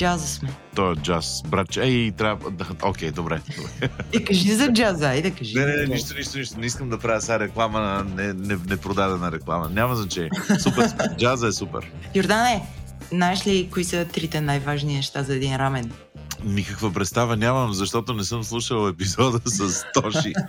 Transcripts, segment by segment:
джаза сме. То е джаз, братче. Ей, трябва... да, Окей, добре. добре. И кажи за джаза, айде кажи. Не, не, не, нищо, нищо, нищо. Не искам да правя сега реклама на не, не, непродадена реклама. Няма значение. Супер. сме. Джаза е супер. Йордане, знаеш ли кои са трите най-важни неща за един рамен? Никаква представа нямам, защото не съм слушал епизода с Тоши.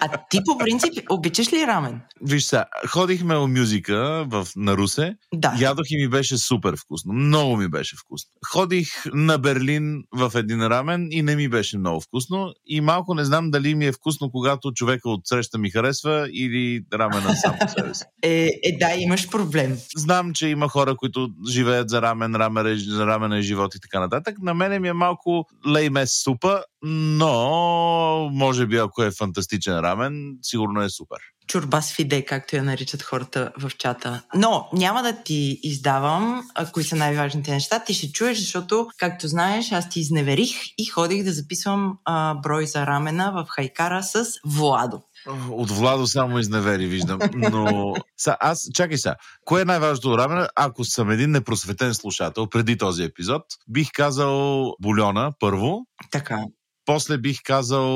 А ти по принцип обичаш ли рамен? Виж сега, ходихме у мюзика в, на Русе, Да. ядох и ми беше супер вкусно. Много ми беше вкусно. Ходих на Берлин в един рамен и не ми беше много вкусно. И малко не знам дали ми е вкусно, когато човека от среща ми харесва или рамена сам по себе си. Е, е, да, имаш проблем. Знам, че има хора, които живеят за рамен, рамен, е- за рамен е живот и така нататък. На мене ми е малко леймес супа, но може би ако е фантастичен рамен, сигурно е супер. Чурба с фиде, както я наричат хората в чата. Но няма да ти издавам кои са най-важните неща. Ти ще чуеш, защото, както знаеш, аз ти изневерих и ходих да записвам а, брой за рамена в Хайкара с Владо. От Владо само изневери, виждам. Но са, аз, чакай сега, кое е най-важното от рамена? Ако съм един непросветен слушател преди този епизод, бих казал бульона първо, Така. после бих казал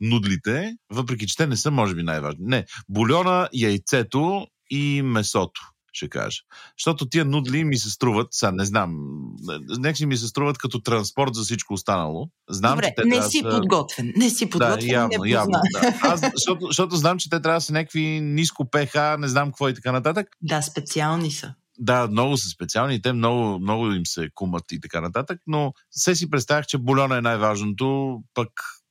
нудлите, въпреки че те не са, може би, най-важни. Не, бульона, яйцето и месото ще кажа. Защото тия нудли ми се струват, сега не знам, нека си ми се струват като транспорт за всичко останало. Знам, Добре, че те не трябва си да подготвен. Не си подготвен, да, явно, не явно. Да. Аз, защото, защото знам, че те трябва да са някакви ниско ПХ, не знам какво и така нататък. Да, специални са. Да, много са специални, и те много, много им се кумат и така нататък, но се си представях, че бульона е най-важното, пък...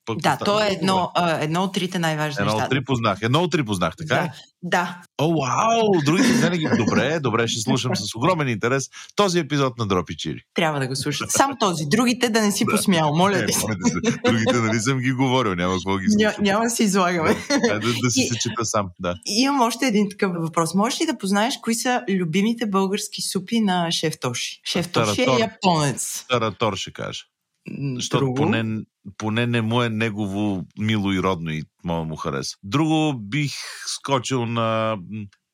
пък Да, то е едно, а, едно от трите най-важни Едно неща. от три познах. Едно от три познах, така да, да. О, вау! Другите винаги... Добре, добре, ще слушам с огромен интерес този епизод на Дропи Чири. Трябва да го слушат. Само този. Другите да не си посмял, моля Е, помните се, другите нали съм ги говорил, няма какво ги Ня, слушам. няма да си излагаме. Да, да, да си И- се чета сам, да. Имам още един такъв въпрос. Можеш ли да познаеш кои са любимите български супи на шеф Тоши? Шеф Тоши е японец. Таратор ще кажа. Защото друго? поне, поне не му е негово мило и родно и мога му хареса. Друго бих скочил на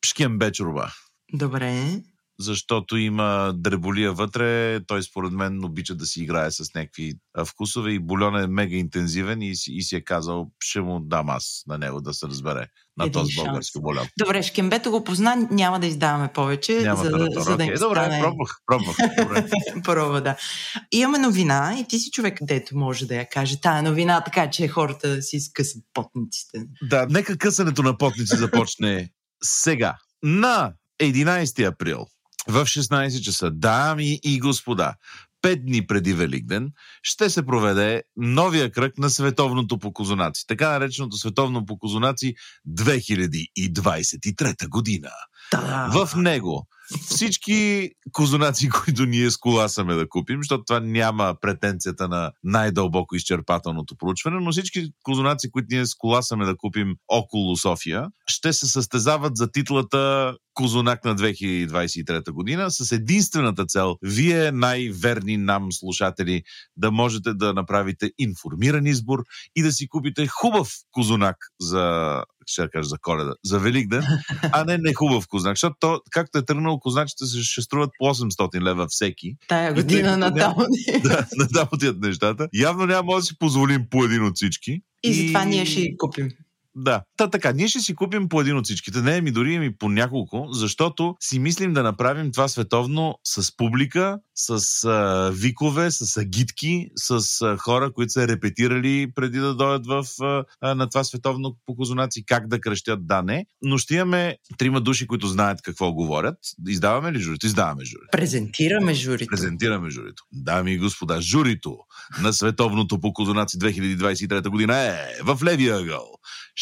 пшкембе чорба. Добре. Защото има дреболия вътре. Той според мен обича да си играе с някакви вкусове и бульон е мега интензивен и, и си е казал, ще му дам аз на него да се разбере на Един този шанс. български бульон. Добре, Шкембето го позна, няма да издаваме повече, Няма за, таратор. за да им добре, стане пробвах, пробвах. Добре. да. Имаме новина и ти си човек, дето може да я каже тая новина, така че хората да си скъсат потниците. да, нека късането на потници започне сега. На 11 април в 16 часа, дами и господа, пет дни преди Великден, ще се проведе новия кръг на световното по козунаци. Така нареченото световно по козунаци 2023 година. Да. В него всички козунаци, които ние сколасаме да купим, защото това няма претенцията на най-дълбоко изчерпателното проучване, но всички козунаци, които ние сколасаме да купим около София, ще се състезават за титлата Козунак на 2023 година с единствената цел, вие най-верни нам слушатели, да можете да направите информиран избор и да си купите хубав козунак за, ще я кажа за коледа, за Великден, а не не хубав кознак. Защото то, както е тръгнало, козначите ще струват по 800 лева всеки. Тая И година като на няма- там. да, на там отиват нещата. Явно няма да си позволим по един от всички. И затова ние ще ги купим. Да. Та така, ние ще си купим по един от всичките. Не, ми дори ми по няколко, защото си мислим да направим това световно с публика, с а, викове, с агитки, с а, хора, които са репетирали преди да дойдат в, а, на това световно по козунаци, как да кръщят, да не. Но ще имаме трима души, които знаят какво говорят. Издаваме ли журито? Издаваме журито. Презентираме журито. Презентираме журито. Дами и господа, журито на Световното по козунаци 2023 година е в левия ъгъл.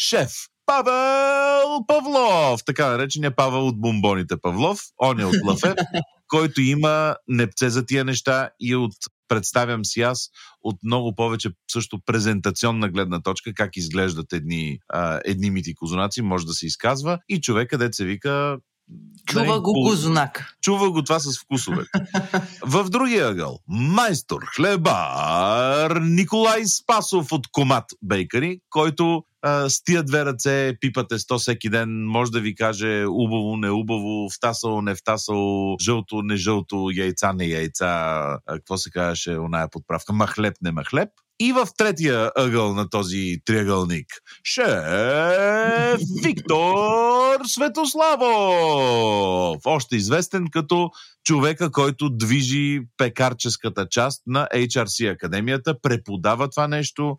Шеф Павел Павлов, така наречения Павел от бомбоните Павлов, он е от Лафет, който има непце за тия неща и от представям си аз от много повече също презентационна гледна точка, как изглеждат едни, а, едни мити козунаци, може да се изказва. И човек, където се вика Чува нали, го Козунак. Чува го това с вкусовете. в другия ъгъл, майстор, хлебар Николай Спасов от Комат Бейкари, който а, с тия две ръце пипате сто всеки ден, може да ви каже убаво, не убаво, втасало, не втасало, жълто, не жълто, яйца, не яйца, а, какво се казваше оная подправка, махлеб, не махлеб. И в третия ъгъл на този триъгълник шеф Виктор Светославов, още известен като човека, който движи пекарческата част на HRC Академията, преподава това нещо,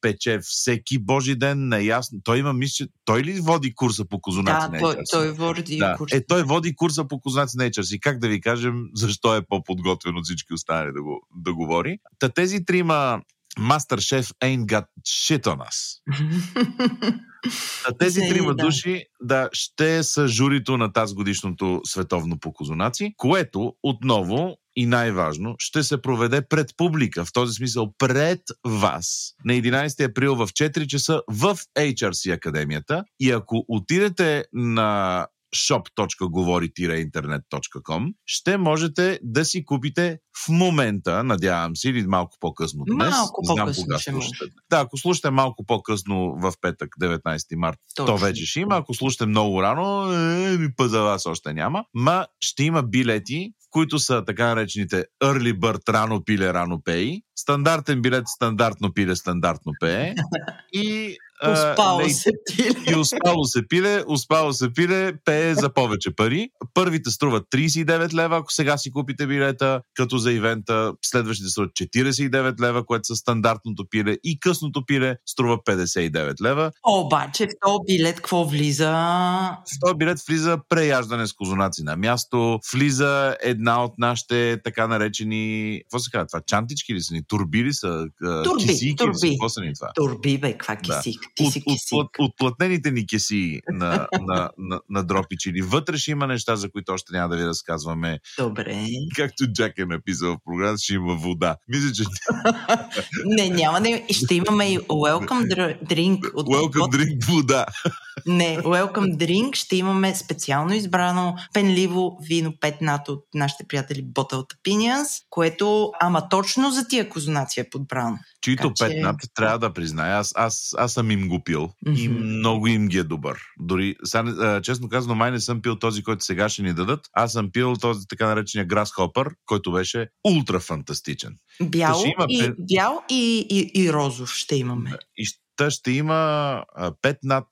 пече всеки божи ден, неясно. Той има мисля, той ли води курса по козунаци да, на HRC? Той, той води да. курса. Е, той води курса по козунаци на HRC. Как да ви кажем, защо е по-подготвен от всички останали да, го, да говори? Та тези трима Мастер-шеф ain't got shit on us. Тези трима да. души да, ще са журито на тази годишното световно по козунаци, което отново и най-важно, ще се проведе пред публика, в този смисъл пред вас, на 11 април в 4 часа в HRC Академията. И ако отидете на shop.govori-internet.com ще можете да си купите в момента, надявам се, или малко по-късно днес. Малко по-късно знам, ще слушате. Да, ако слушате малко по-късно в петък, 19 март, Точно. то вече ще има. Ако слушате много рано, е, път за вас още няма. Ма ще има билети, които са така наречените Early Bird, рано пиле, рано пей. Стандартен билет, стандартно пиле, стандартно пее. И Успало се пиле. И успало се пиле, успало се пиле, пее за повече пари. Първите струват 39 лева, ако сега си купите билета, като за ивента. Следващите струват 49 лева, което са стандартното пиле. И късното пиле струва 59 лева. Обаче в този билет какво влиза? В този билет влиза преяждане с козунаци на място, влиза една от нашите така наречени, какво се казва това, чантички ли са ни, турби ли са, турби, кисийки турби. ли са, какво са ни това? Турби, бе, каква кисик? Ти от, си от, кисик. от, от платнените ни кеси на, на, на, на дропичи или вътре ще има неща, за които още няма да ви разказваме. Добре. Както Джак е написал в програма, ще има вода. Мисля, че... Не, няма да Ще имаме и welcome drink от Welcome drink вода. Не, welcome drink ще имаме специално избрано пенливо вино 5 над от нашите приятели Bottled Opinions, което ама точно за тия козунаци е подбрано. Чието така, 5 над трябва да призная, аз, аз, аз съм им го пил mm-hmm. и много им ги е добър. Дори, сега, честно казано, май не съм пил този, който сега ще ни дадат. Аз съм пил този така наречения Grasshopper, който беше ултра фантастичен. Бял, има... и, бял и, и, и розов ще имаме. И Та ще има пет над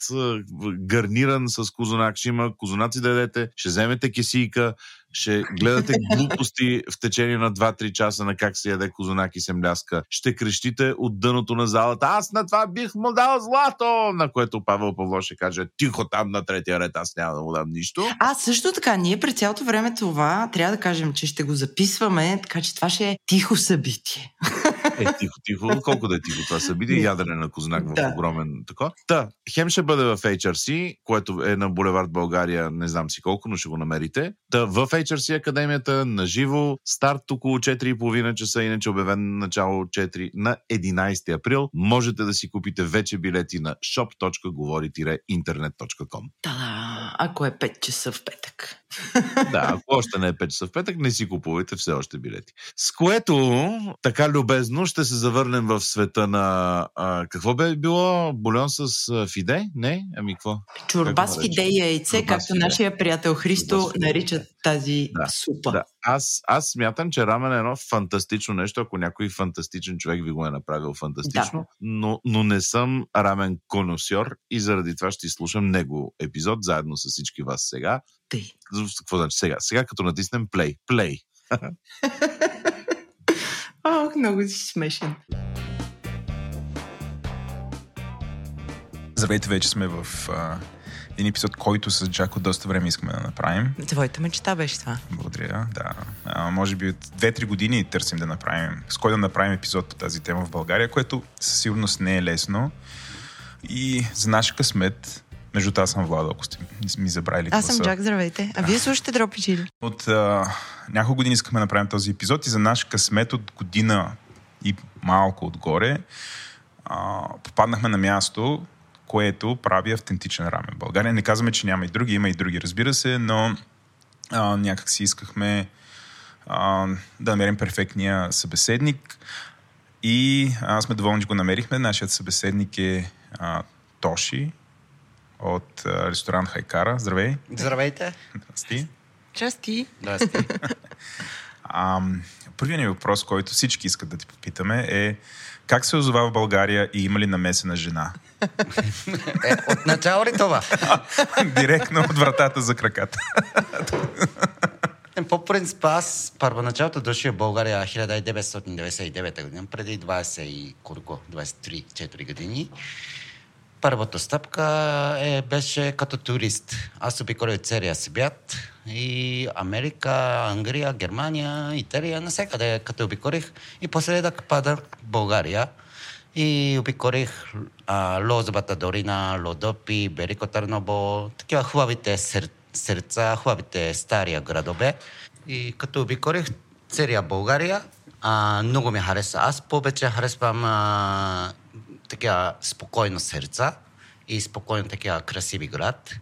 гарниран с козунак, ще има козунаци да ядете, ще вземете кисийка, ще гледате глупости в течение на 2-3 часа на как се яде козунак и се мляска. Ще крещите от дъното на залата. Аз на това бих му дал злато! На което Павел Павло ще каже, тихо там на третия ред, аз няма да му дам нищо. А също така, ние през цялото време това трябва да кажем, че ще го записваме, така че това ще е тихо събитие. Е, тихо, тихо. Колко да е тихо това събитие? Ядене на кознак в да. огромен тако. Та, хем ще бъде в HRC, което е на Булевард България, не знам си колко, но ще го намерите. Та, в HRC Академията на живо, старт около 4,5 часа, иначе обявен начало 4 на 11 април. Можете да си купите вече билети на shop.govori-internet.com. Да, ако е 5 часа в петък. Да, ако още не е 5 часа в петък, не си купувайте все още билети. С което, така любезно, ще се завърнем в света на... А, какво бе било? Бульон с а, фиде? Не? Ами какво? Чорба с фиде и яйце, Чорба както нашия приятел Христо нарича тази да, супа. Да. Аз, аз смятам, че рамен е едно фантастично нещо, ако някой фантастичен човек ви го е направил фантастично, да. но, но не съм рамен коносьор и заради това ще изслушам него епизод заедно с всички вас сега. Тъй. Какво значи сега? Сега като натиснем play. Play. Ох, много си смешен. Здравейте, вече сме в а, един епизод, който с Джако доста време искаме да направим. Твоята мечта беше това. Благодаря, да. А, може би от 2-3 години търсим да направим, с кой да направим епизод по тази тема в България, което със сигурност не е лесно. И за наша късмет, между аз съм Владо, ако сте ми забравили. Аз съм Джак, здравейте. А вие слушате Дропи Чили? От а, няколко години искаме да направим този епизод и за наш късмет от година и малко отгоре а, попаднахме на място, което прави автентичен рамен България. Не казваме, че няма и други, има и други, разбира се, но а, някак си искахме а, да намерим перфектния събеседник и а, сме доволни, че го намерихме. Нашият събеседник е а, Тоши от ресторант Хайкара. Здравей! Здравейте! Здрасти! Части. Здрасти. А, първият ни въпрос, който всички искат да ти попитаме е как се озова в България и има ли намесена жена? Е, от начало ли това? Директно от вратата за краката. Е, По принцип, аз първоначалото дошли в България 1999 година, преди 20 и колко, 23-4 години. Първата стъпка е, беше като турист. Аз обиколих целия свят и Америка, Англия, Германия, Италия, навсякъде като обиколих и последък падах България и обиколих а, Лозовата долина, Лодопи, Велико Търново, такива хубавите сер, сърца, хубавите стария градове. И като обиколих целия България, а, много ми хареса. Аз повече харесвам а, такива спокойно сърца и спокойно такива красиви град.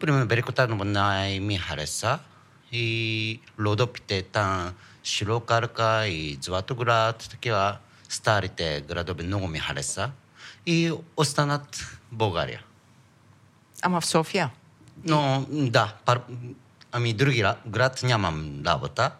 Примерно Велико Търново най ми хареса и Лодопите там Широкарка и Златоград, такива старите градове много ми хареса и останат в България. Ама в София. Но да, пар... ами други ра- град нямам работа.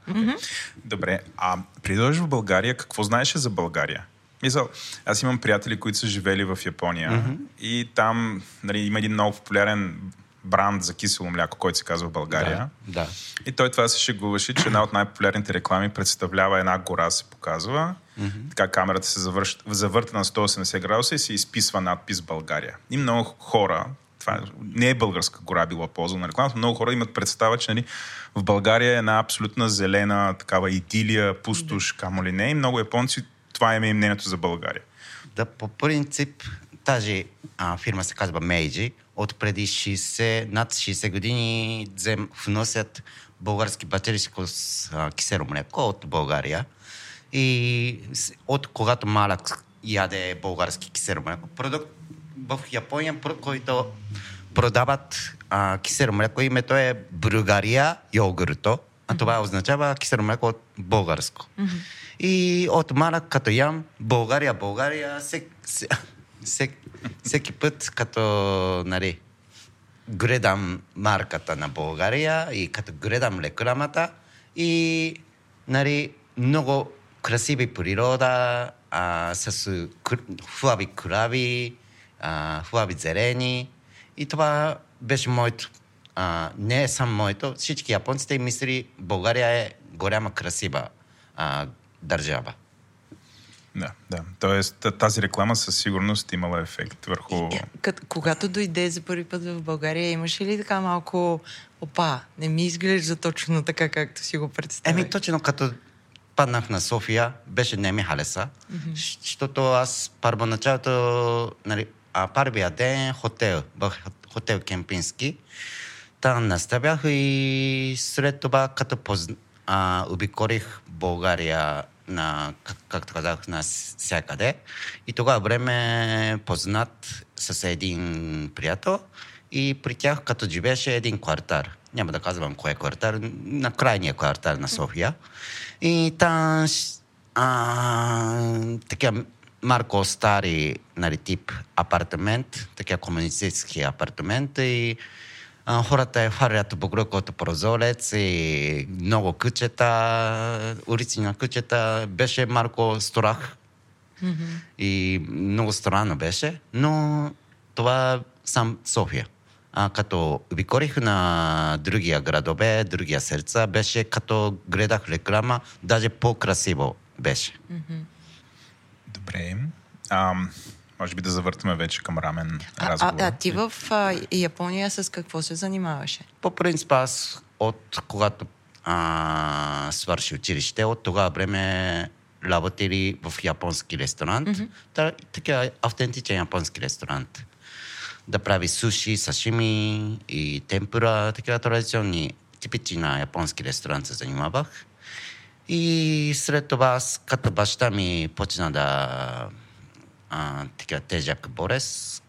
Добре, а дойдеш в България, какво знаеше за България? Мисъл, аз имам приятели, които са живели в Япония mm-hmm. и там нали, има един много популярен бранд за кисело мляко, който се казва в България. Да, да. И той това се шегуваше, че една от най-популярните реклами представлява една гора, се показва. Mm-hmm. Така камерата се завърш... завърта на 180 градуса и се изписва надпис България. И много хора, това не е българска гора била полза на рекламата, много хора имат представа, че нали, в България е една абсолютна зелена такава идилия, пустош, камо ли не. И много японци, това е мнението за България. Да, по принцип тази а, фирма се казва Мейджи. От преди 60, над 60 години взем, вносят български бактерийско с- а, кисело млеко от България. И от когато малък яде български кисело млеко, продукт в Япония, който продават а, кисело млеко, името е Бругария йогурто, а това означава кисело млеко от българско. И от малък като ям България, България, всек, всек, всек, всеки път като, нали, гледам марката на България и като гледам рекламата и, нали, много красиви природа, а, с кр- хубави крави, а, хубави зелени. И това беше моето. А, не е само моето. Всички японците мисли, България е голяма красива а, държава. Да, да. Тоест тази реклама със сигурност имала ефект върху... Е, Кът, когато дойде за първи път в България, имаше ли така малко опа, не ми изглежда точно така, както си го представя? Еми, точно като паднах на София, беше не ми хареса, mm-hmm. защото аз първоначалото, нали, а първия ден хотел, в хотел Кемпински, там наставях и след това, като поз... а, обиколих България на, как, както казах, на всякъде. И тогава време познат с един приятел и при тях, като живееше един квартал. Няма да казвам кой е квартал, на крайния квартал на София. И там а, такива марко стари нали, тип апартамент, такива комунистически апартамент и а, хората е хвърлят буклук от прозорец и много кучета, улици на кучета. Беше малко страх и много странно беше, но това сам София. А като викорих на другия градове, другия сърца, беше като гледах реклама, даже по-красиво беше. Добре. А, може би да завъртаме вече към рамен а, разговор. а, а ти в а, Япония с какво се занимаваше? По принцип аз от когато а, свърши училище, от тогава време работили в японски ресторант. Mm-hmm. Така автентичен японски ресторант. Да прави суши, сашими и темпура, такива традиционни, типични на японски ресторант се занимавах. И след това, аз, като баща ми почна да а, така тежък болест,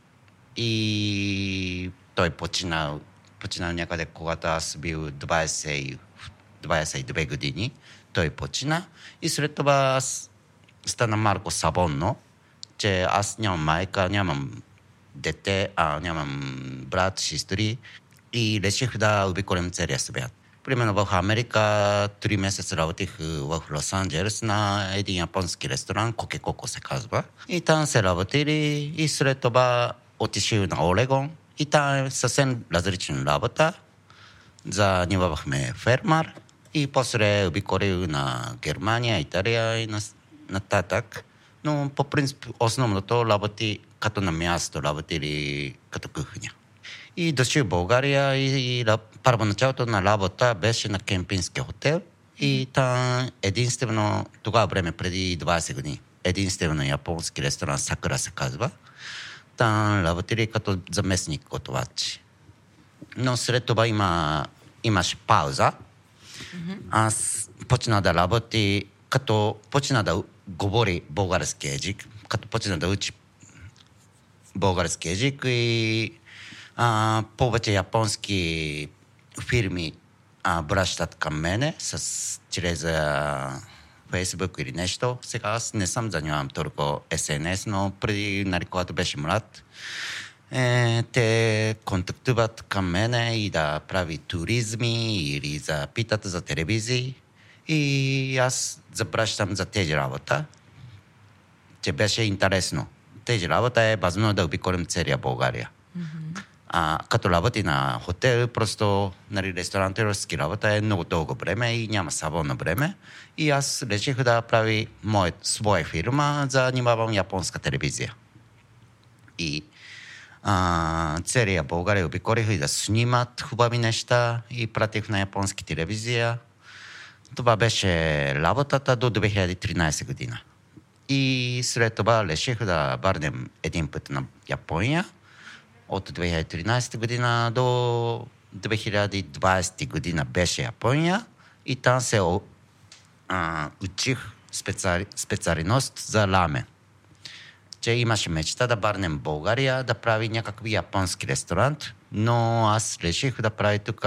и той починал, починал някъде, когато аз бил 20, 22 години. Той почина и след това аз стана малко сабонно, че аз нямам майка, нямам дете, а нямам брат, сестри и реших да обиколим целия свят. Примерно в Америка три месеца работих в Лос-Анджелес на един японски ресторант, Коке Коко се казва. И там се работили и след това отишли на Олегон и там е съвсем различна работа. Занимавахме фермар и после обиколил на Германия, Италия и на, нататък. Но по принцип основното работи като на място, работили като кухня. И дошли в България и, и първоначалото на работа беше на кемпински хотел и там единствено, тогава време, преди 20 години, единствено японски ресторант Сакура се казва. Там работили като заместник готовач. Но след това има, имаше пауза. Аз почна да работи, като почна да говори български език, като почна да учи български език и а, повече японски фирми а, бращат към мене с, чрез а, Facebook или нещо. Сега аз не съм занимавам толкова СНС, но преди, нали, когато беше млад, е, те контактуват към мене и да прави туризми или за питат за телевизии. И аз запращам за тези работа, че беше интересно. Тези работа е възможно да обиколим целия България. Mm-hmm. А, като работи на хотел, просто нали, ресторантерски работа е много дълго време и няма свободно време. И аз реших да прави моя, своя фирма, занимавам японска телевизия. И а, целия България обиколих и да снимат хубави неща и пратих на японски телевизия. Това беше работата до 2013 година. И след това реших да върнем един път на Япония от 2013 година до 2020 година беше Япония и там се а, учих специали, специалност за рамен. Че имаше мечта да върнем България, да прави някакви японски ресторант, но аз реших да прави тук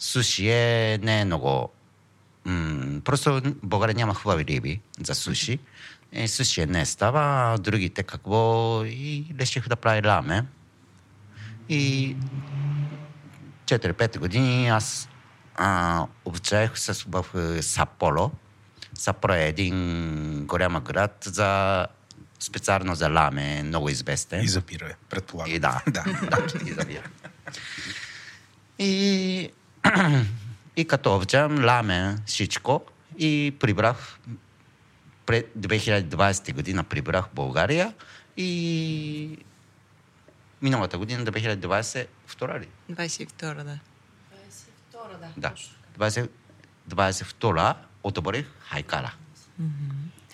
суши е не е много... М- просто България няма хубави риби за суши. И суши не става, другите какво... И реших да прави рамен. И 4-5 години аз а, обучаех се в Саполо. Саполо е един голям град за специално за ламе, много известен. И за пире, предполагам. И да, да, да, и за пире. И, и като обичам ламе всичко и прибрах пред 2020 година прибрах България и миналата година, 2022 ли? 22, да. 22, да. Да. 20, 22 одобрих Хайкара.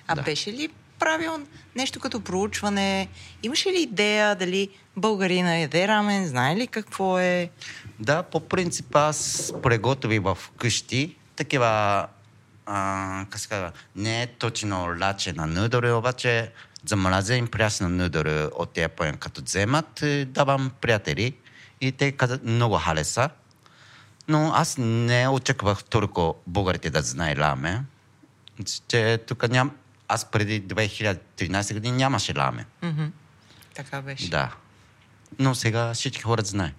А Да. беше ли правил нещо като проучване? Имаше ли идея дали българина яде рамен? Знае ли какво е? Да, по принцип аз приготвих в къщи такива, а, как се казва, не е точно лаче на нудори, обаче замразен прясна нудори от Япония, като вземат, е, давам приятели и те казват много хареса. Но аз не очаквах толкова българите да знае рамен, че тук ням... Аз преди 2013 години нямаше рамен. Мгм. Така беше. Да. Но сега всички хора знаят.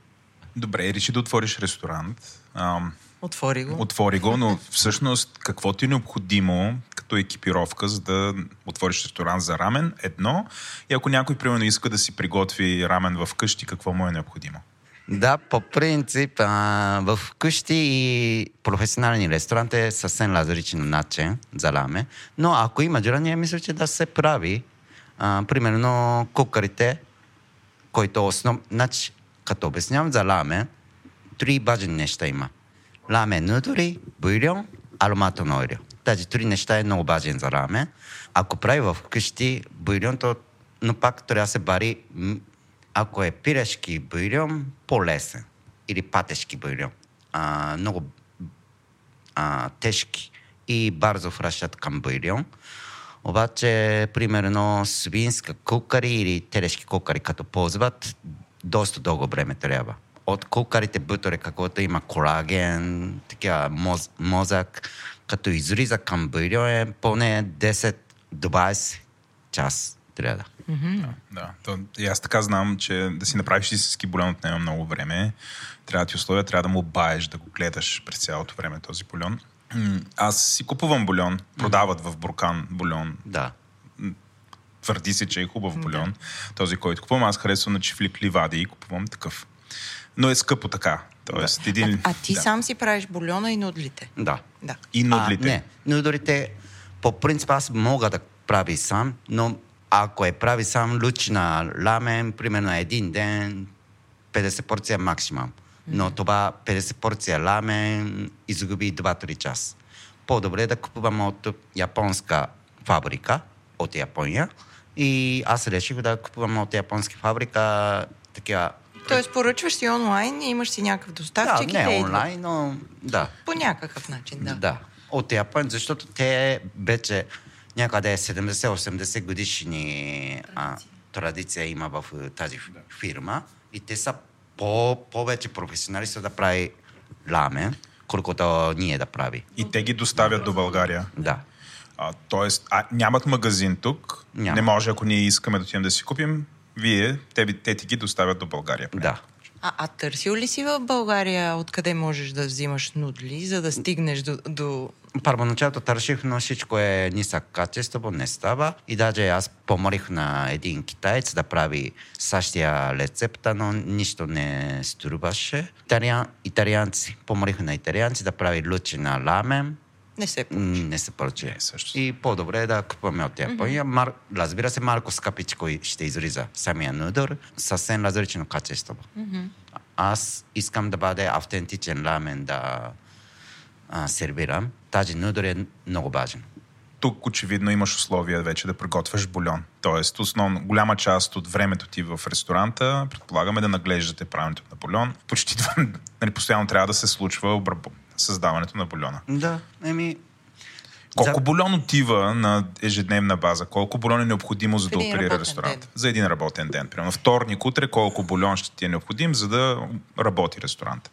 Добре, реши да отвориш ресторант. Ам, Отвори го. отвори го, но всъщност какво ти е необходимо като екипировка, за да отвориш ресторант за рамен? Едно. И ако някой, примерно, иска да си приготви рамен в къщи, какво му е необходимо? Да, по принцип, в къщи и професионални ресторанти е съвсем различен начин за раме. Но ако има желание, мисля, че да се прави. А, примерно, кукарите, който основ... Значи, като обяснявам за раме, три важни неща има. Раме нудори, бульон, ароматно олио. Тази три неща е много важен за раме. Ако прави в къщи бульон, то но пак трябва да се бари ако е пирешки бульон, по-лесен. Или патешки бульон. А, много а, тежки и бързо връщат към бульон. Обаче, примерно, свинска кукари или телешки кукари, като ползват, доста дълго време трябва. От кукарите бутори, каквото има колаген, такива моз, мозък, като изриза към бульон е поне 10-20 час трябва да. Да, то, и аз така знам, че да си направиш истински бульон отнема много време. Трябва да ти условия, трябва да му баеш, да го гледаш през цялото време този бульон. Аз си купувам бульон, продават в Буркан бульон. Да. Твърди се, че е хубав бульон. Този, който купувам, аз харесвам на чифлик ливади и купувам такъв. Но е скъпо така. Тоест, един... А, а ти да. сам си правиш бульона и нудлите. Да. Да. И нудлите. А, не, нудлите, по принцип аз мога да прави сам, но ако е прави сам луч на рамен, примерно един ден, 50 порция максимум. Но това 50 порция рамен изгуби 2-3 час. По-добре е да купувам от японска фабрика, от Япония. И аз реших да купувам от японска фабрика такива... Тоест поръчваш си онлайн и имаш си някакъв доставчик да, и те не идват. онлайн, но да. По някакъв начин, да. Да. От Япония, защото те вече някъде 70-80 годишни а, традиция има в е, тази фирма и те са по, повече професионалисти да прави рамен, колкото ние да прави. И те ги доставят до България. Да. А, тоест, а, нямат магазин тук. Няма. Не може, ако ние искаме да отидем да си купим, вие, те, ви- те ти ги доставят до България. Да. А, а търсил ли си в България откъде можеш да взимаш нудли, за да стигнеш до... до... Първоначалото търсих, но всичко е нисък качество, не става. И даже аз помолих на един китаец да прави същия рецепта, но нищо не струваше. Италиан, италианци, помолих на италианци да прави лучи на рамен. Не се... М, Не се поръча. Не, също. И по-добре е да купуваме от Япония. Мар... Разбира се, малко скъпичко ще изриза самия нудър. Съвсем различно качество. Аз искам да бъде автентичен рамен да а, сервирам. Тази нудър е много важен. Тук очевидно имаш условия вече да приготвяш бульон. Тоест, основно, голяма част от времето ти в ресторанта, предполагаме да наглеждате правенето на бульон. Почти това, нали, постоянно трябва да се случва обраб... създаването на бульона. Да, еми... Колко За- бульон отива на ежедневна база? Колко бульон е необходимо за да оперира ресторант? ден. За един работен ден. Примерно вторник, утре, колко бульон ще ти е необходим, за да работи ресторант?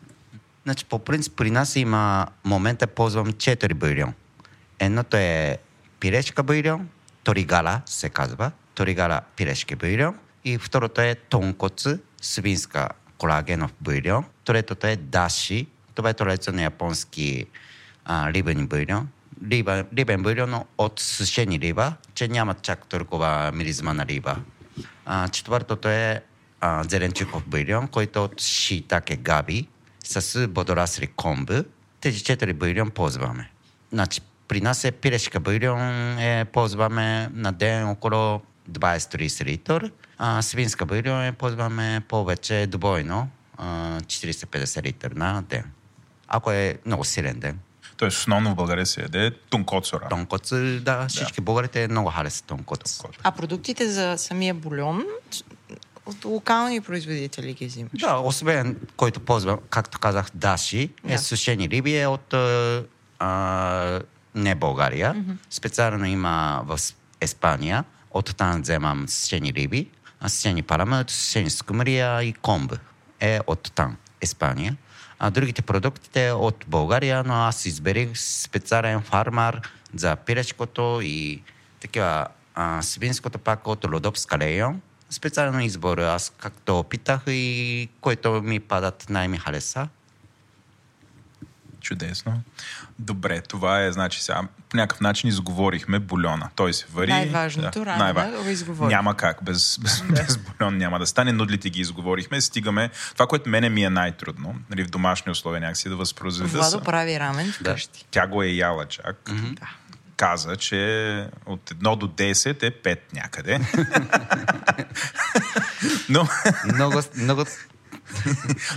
Значи, по принцип, при нас има момента ползвам 4 бульон. Едното е пирешка бульон, торигара се казва, торигара пирешки бульон. И второто е тонкоцу, свинска колагенов бульон. Третото е даши, това е традиционно японски а, рибен бульон. Риба, рибен бульон от сушени риба, че няма чак толкова миризма на риба. А, четвъртото е а, зеленчуков бульон, който от шитаке габи с водорасли комбо. Тези четири бульон ползваме. Значи, при нас е пирешка бульон, е, ползваме на ден около 20-30 литър. А, свинска бульон е, ползваме повече двойно, а, 40-50 литър на ден. Ако е много силен ден. Тоест, основно в България се яде тункоцора. Тонкоцу, да, всички българите много харесват тонкоцу. А продуктите за самия бульон от локални производители ги взимаш? Да, освен който ползва, както казах, даши, е Да. сушени риби е от а, а, не България. Mm-hmm. Специално има в Испания. От там вземам сушени риби, а сушени парамет, сушени скумрия и комб е от там, Испания. А другите продукти е от България, но аз изберих специален фармар за пирешкото и такива а, свинското пак от Родопска район. Специално избор, аз както опитах и който ми падат най-ми хареса. Чудесно. Добре, това е, значи сега, по някакъв начин изговорихме бульона. Той се вари. Най-важното, рано най-ва- да го изговорим. Няма как, без, без, без бульон няма да стане. Нудлите ги изговорихме. Стигаме. Това, което мене ми е най-трудно, нали, в домашни условия някакси да възпроизведа. Владо са- прави рамен вкъщи. Тя го е яла чак. Mm-hmm. Каза, че от 1 до 10 е 5 някъде. но, Много, много...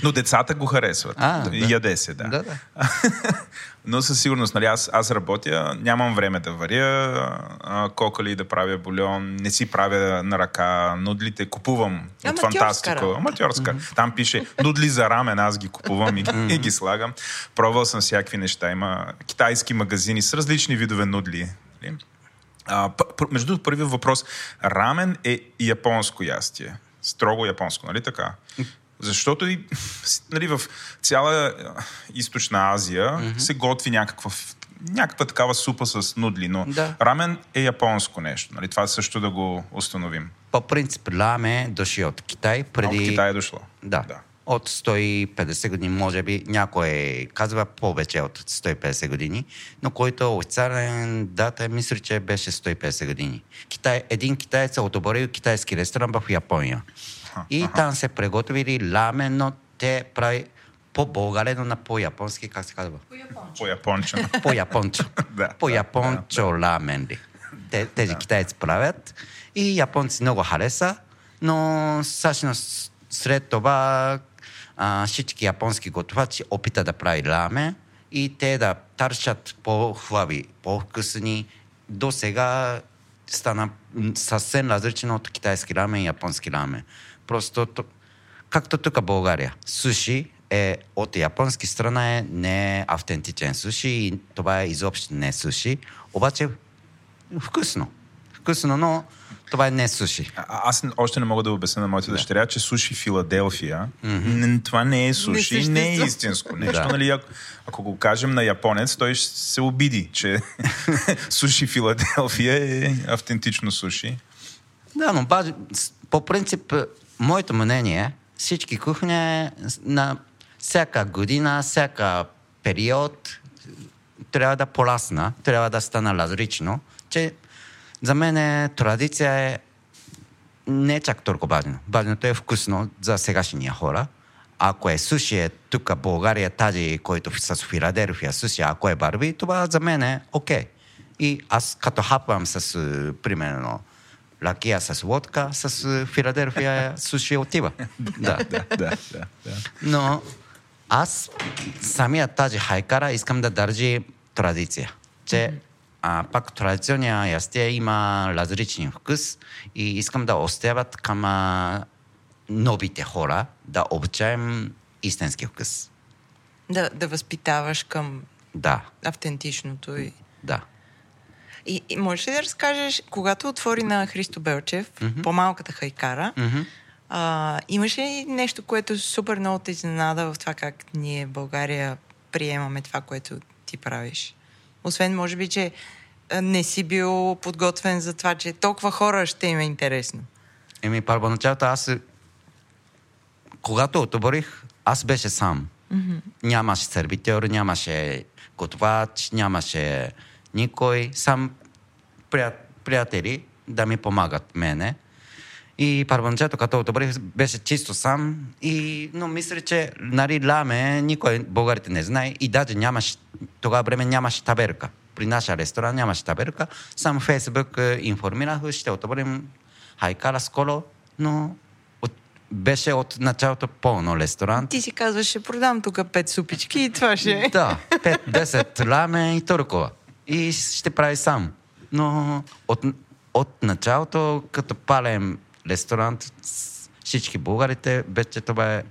но децата го харесват. А, да. Яде се, да. Да, да. Но със сигурност, нали, аз, аз работя, нямам време да варя а, кокали, да правя бульон, не си правя на ръка, нудлите купувам от Аматьорска фантастика. работа. Аматьорска. Там пише нудли за рамен, аз ги купувам и, и ги слагам. Пробвал съм всякакви неща. Има китайски магазини с различни видове нудли. нали. А, п- п- между другото, първият въпрос. Рамен е японско ястие. Строго японско, нали така? Защото и, нали, в цяла е, източна Азия mm-hmm. се готви някаква, някаква такава супа с нудли, но Да. рамен е японско нещо. Нали? Това също да го установим. По принцип, ламе дошли от Китай преди... От Китай е дошло. Да. да. От 150 години, може би някой казва повече от 150 години, но който официален дата, мисля, че беше 150 години. Китай, един китаец е отворил китайски ресторант в Япония. И там се приготвили рамен, но те прави по-българено на по-японски, как се казва? По японче. По-япончо. Да, По-япончо рамен ли. Те, тези китайци правят и японци много хареса, но всъщност след това а, всички японски готвачи опита да прави рамен и те да търсят по-хубави, по-вкусни. До сега стана съвсем различно от китайски рамен и японски рамен. Просто то- както тук България. Суши е от японски страна е не е автентичен суши и това е изобщо не суши. Обаче вкусно. Вкусно, но това е не суши. А, аз още не мога да обясня на моята дъщеря, че суши Филаделфия, н- това не е суши, не, не е истинско нещо. Да. Нали, ако, ако го кажем на японец, той ще се обиди, че суши Филаделфия е автентично суши. Да, но по принцип, е, моето мнение е, всички кухни на всяка година, всяка период трябва да порасна, трябва да стана различно, че за мен е, традиция е не чак толкова важно. Важното е вкусно за сегашния хора. Ако е суши, е тук България тази, който с Филаделфия суши, ако е барби, това за мен е окей. И аз като хапвам с, е, примерно, ракия с водка, с е, Филаделфия суши отива. Да. Да, да, да. да. Но аз самия тази хайкара искам да държи традиция. Че а, пак традиционния ястие има различен вкус и искам да оставят към а, новите хора да обучаем истински вкус. Да, да възпитаваш към Да, автентичното и... да. И, и можеш ли да разкажеш, когато отвори на Христо Белчев, mm-hmm. по-малката хайкара, Мгм. а, имаш ли нещо, което супер много те изненада в това как ние в България приемаме това, което ти правиш? Освен, може би, че не си бил подготвен за това, че толкова хора ще им е интересно. Еми, първоначалото аз... Когато отворих, аз беше сам. Mm-hmm. Нямаше сервитьор, нямаше готвач, нямаше никой. Сам прият, приятели да ми помагат мене. И първоначалото, като отворих, беше чисто сам. И, но мисля, че нали, ламе никой българите не знае. И даже нямаше, тогава време нямаше табелка. При нашия ресторант нямаше табелка. Сам Фейсбук е, информирах, ще отворим хайкара скоро, но от, беше от началото пълно ресторант. Ти си казваш, ще продам тук пет супички и това ще е. Да, 5-10 ламе и толкова. И ще прави сам. Но от, от началото, като палем ресторант, всички българите, беше това е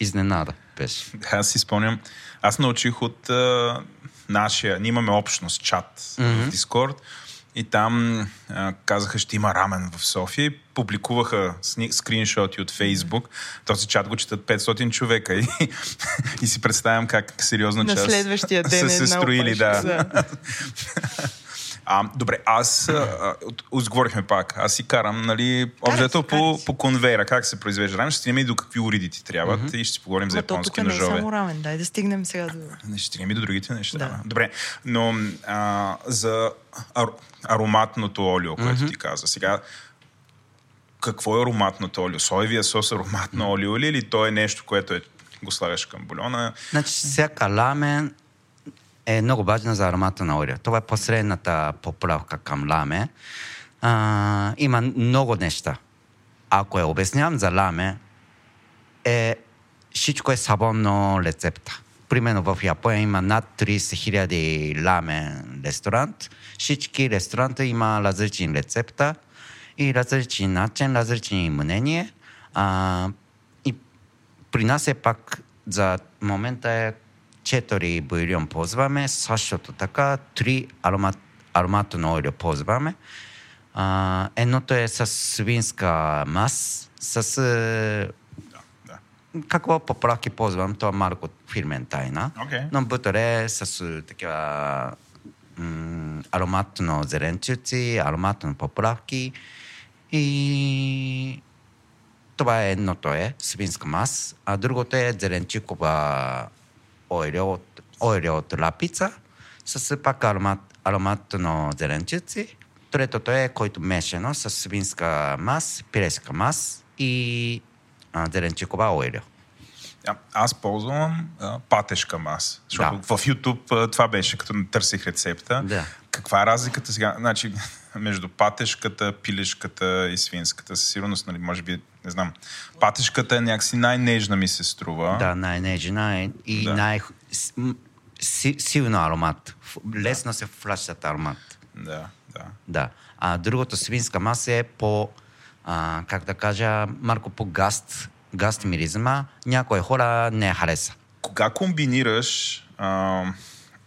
изненада. Беше. Аз си спомням, аз научих от а, нашия, ние имаме общност, чат mm-hmm. в Дискорд и там а, казаха, ще има рамен в София и публикуваха сни, скриншоти от Фейсбук. Този чат го четат 500 човека и, и си представям как сериозно На част следващия ден са се една строили. Да. А, добре, аз а, от- изговорихме пак. Аз си карам, нали, карай по, по конвейера, как се произвежда рамен. Ще стигнем и до какви уриди ти трябват mm-hmm. и ще си поговорим за японски тук не е ножове. само рамен. Дай да стигнем сега до... Не ще стигнем и до другите неща. Да. Добре, но а, за ар, ароматното олио, което mm-hmm. ти каза. Сега, какво е ароматното олио? Соевия сос ароматно mm-hmm. олио ли или то е нещо, което е, го слагаш към бульона? Значи, всяка рамен е много важна за аромата на олио. Това е последната поправка към рамен. А, има много неща. Ако я обяснявам за рамен, е, всичко е сабонно рецепта. Примерно в Япония има над 30 хиляди рамен ресторант. Всички ресторанти има различни рецепта и различни начин, различни мнения. А, и при нас е пак за момента е 4 бульон ползваме, същото така 3 аромат, ароматно олио ползваме. А, едното е с свинска мас, с... е, Да. Какво поправки ползвам, това е малко фирмен тайна. Окей. Но бутър е с е, такива м- ароматно зеленчуци, ароматно поправки и това е едното е свинска мас, а другото е зеленчукова ойля от, ойля от лапица с пак аромат, ароматно зеленчуци. Третото е, който мешано с свинска мас, пиреска мас и а, зеленчукова ойля. А, аз ползвам а, патешка мас. Защото Да. в YouTube а, това беше, като търсих рецепта. Да. Каква е разликата сега? Значи, между патешката, пилешката и свинската? Със сигурност, нали, може би, не знам. Патешката е някакси най-нежна ми се струва. Да, най-нежна е и Да. най- си, силно аромат. Лесно се флащат аромат. Да, да. Да. А другото свинска маса е по, а, как да кажа, малко по гаст, гаст миризма. Някои хора не хареса. Кога комбинираш а,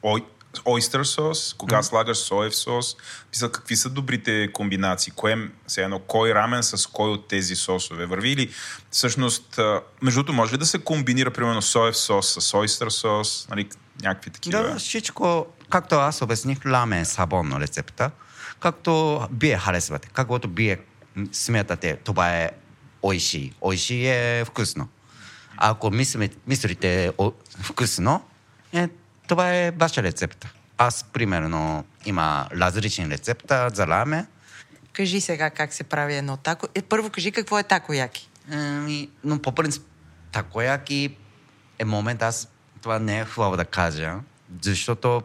ой, ойстър сос, кога слагаш соев сос, мисля, какви са добрите комбинации? Кое, все едно, кой рамен с кой от тези сосове върви? Или всъщност, между другото, може ли да се комбинира, примерно, соев сос с ойстър сос? Нали, някакви такива. Да, всичко, както аз обясних, ламен сабон рецепта, както вие харесвате, каквото вие м, смятате, това е ойши. Ойши е вкусно. Ако мислите, мислите вкусно, е, това е ваша рецепта. Аз, примерно, има различни рецепта за ламе. Кажи сега как се прави едно тако. Е, първо кажи какво е такояки. Ами, но по принцип, такояки е момент, аз това не е хубаво да кажа, защото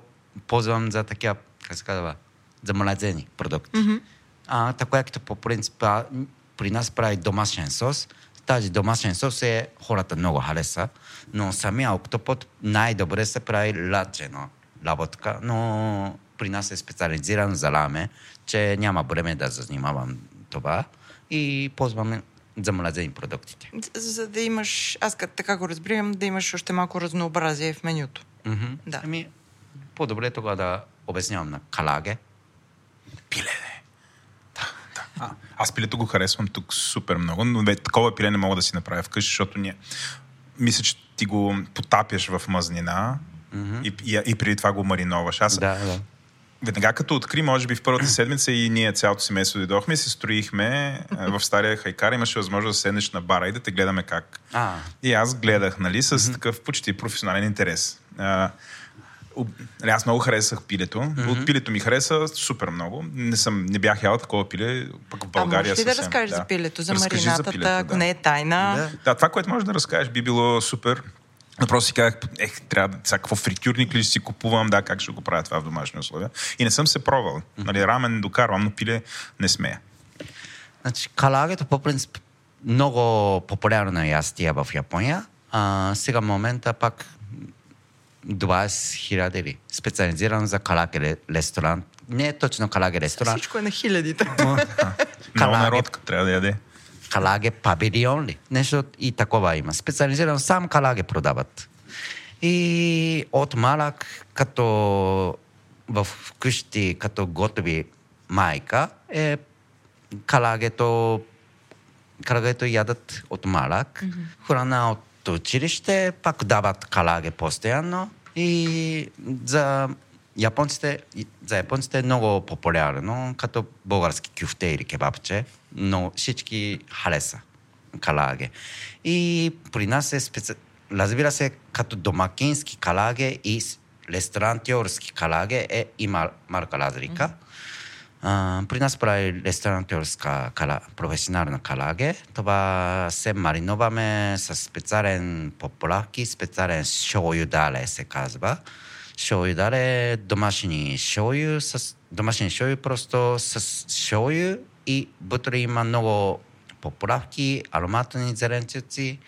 ползвам за такива, как се казва, за младени продукти. Mm-hmm. А такояките по принцип при нас прави домашен сос. Тази домашен сос е хората много хареса, но самия октопод най-добре се прави лачено работка, но при нас е специализиран за ламе, че няма време да занимавам това и ползваме за младени продуктите. За, за да имаш, аз как- така го разбирам, да имаш още малко разнообразие в менюто. Mm-hmm. Да. Ами, по-добре е тогава да обяснявам на калаге. Пилене. А, аз пилето го харесвам тук супер много, но бе, такова пиле не мога да си направя вкъщи, защото ние... Мисля, че ти го потапяш в мазнина mm-hmm. и, и, и преди това го мариноваш. Аз Да, да. веднага като откри, може би в първата седмица и ние цялото семейство дойдохме и се строихме а, в стария хайкар. Имаше възможност да седнеш на бара и да те гледаме как. А, И аз гледах, нали, с mm-hmm. такъв почти професионален интерес. А, нали, аз много харесах пилето. Mm-hmm. От пилето ми хареса супер много. Не, съм, не бях ял такова пиле, пък в България а можеш ли да разкажеш за пилето, за Разкажи маринатата, пилето, ако не е тайна? Да. Да, това, което можеш да разкажеш, би било супер. Просто си казах, ех, трябва да, сега какво фритюрник ли си купувам, да, как ще го правя това в домашни условия. И не съм се пробвал. Нали, рамен докарвам, но пиле не смея. значи, калагето по принцип много популярно е ястия в Япония. А, сега в момента пак 20 хиляди ли, специализиран за калаге ре- ресторант. Не е точно калаге ресторант, Всичко е на хилядите. Много Калаге. народ трябва да яде. калаге павилион ли? Нещо и такова има. Специализиран сам калаге продават. И от малък, като в къщи, като готови майка, е калагето, калагето ядат от малък. Mm-hmm. Храна от училище, пак дават калаге постоянно. И за японците, за японците е много популярно, като български кюфте или кебабче, но всички хареса калаге. И при нас е специ... Разбира се, като домакински калаге и ресторантьорски калаге е, има малка разлика. プリナスプライレストランテオルスカからプロフェッショナルの唐揚げとばせマリノバメサスペツァレンポッポラッキスペツァレン醤油だれセカズバ醤油だれドマシニ醤油サスドマシニ醤油プロストサス醤油イブトリーマンノゴポッポラフキアロマトニゼレンチュチ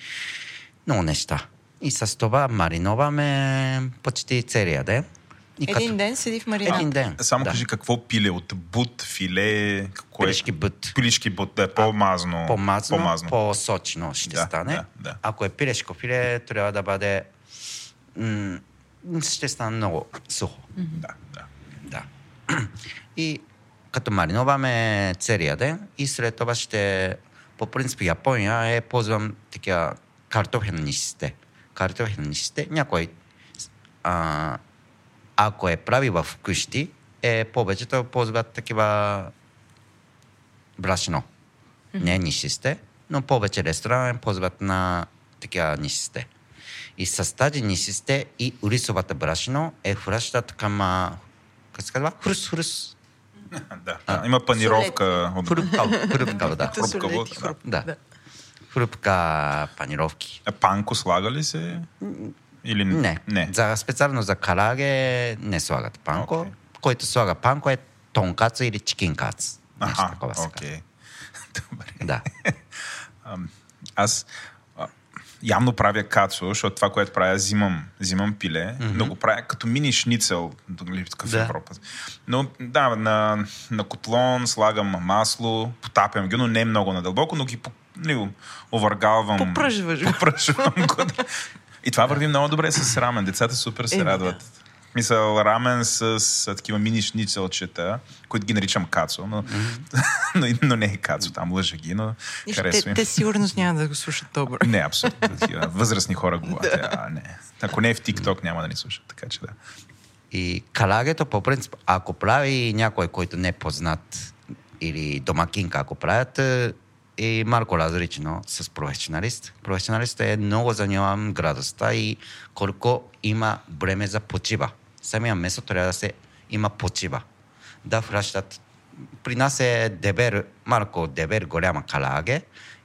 のおねした。イサストバマリノバメポチティツェリアで。И Един ден седи в маринад. Един ден. Само да. кажи какво пиле от бут, филе, какво Пилешки е? бут. Пилешки бут, да е по-мазно. По-мазно, по-мазно. по-сочно ще Да, стане. да, да. Ако е пилешко филе, трябва да бъде... М- ще стане много сухо. Да, да. Да. И като мариноваме целия ден и след това ще... По принцип, Япония е ползвам такива картофелни сте. Картофелни сте. Някой, а, ако е прави в къщи, е повечето ползват такива брашно. Не нишисте, но повече ресторан ползват на такива нишисте. И с тази нишисте и рисовата брашно е връщат към, а, как се казва? Хрус-хрус. да, да. Има панировка. От... Хрупкава, хрупкава, да. Хрупкаво, да. хруп. Да. Хрупка панировки. А панко слага ли се? Или Не. не. За, специално за караге не слагат панко. Окей. Който слага панко е тонкац или чикинкац. Нещо Аха, окей. Добре. Да. Аз явно правя кацо, защото това, което правя, взимам, взимам пиле, mm-hmm. но го правя като мини шницел, нали, такъв Да. Европа. Но да, на, на котлон слагам масло, потапям ги, но не много надълбоко, но ги нали, овъргалвам. Попръжваш. Попръжвам го. да. И това върви много добре с рамен. Децата супер се да. радват. Мисъл, рамен с, с такива мини шницелчета, които ги наричам кацо, но, но, но не е кацо, там лъжа ги, но Нищо, харесва те, им. те сигурно няма да го слушат добре. Не, абсолютно. Възрастни хора говорят. А, не. Ако не е в TikTok, няма да ни слушат. Така че да. И карагето по принцип, ако прави някой, който не е познат или домакинка, ако правят, е малко различно с професионалист. Професионалист е много занимаван градостта и колко има време за почива. Самия месо трябва да се има почива. Да връщат. При нас е дебер, малко дебер голяма караге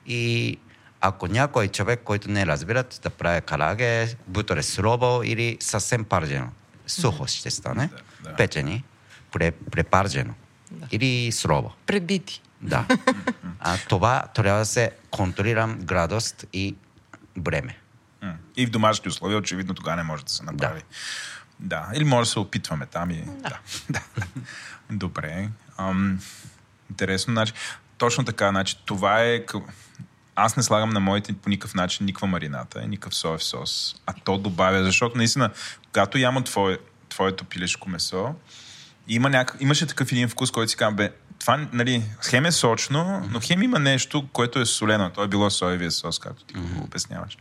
и ако някой човек, който не разбират да прави караге, бутере сурово или съвсем паржено, сухо ще стане, Да, да. печени, пре, препаржено или сурово. Пребити. Да. А това трябва да се контролира градост и време. М. И в домашни условия, очевидно, тогава не може да се направи. Да. Или може да се опитваме там и... Да. да. Добре. Ам, интересно, значи... Точно така, значи това е... Аз не слагам на моите по никакъв начин никаква марината, никакъв соев сос. А то добавя, защото наистина, когато яма твое, твоето пилешко месо, има няк... имаше такъв един вкус, който си казвам, бе, това, нали, хем е сочно, но хем има нещо, което е солено. То е било соевия сос, както ти го обясняваш.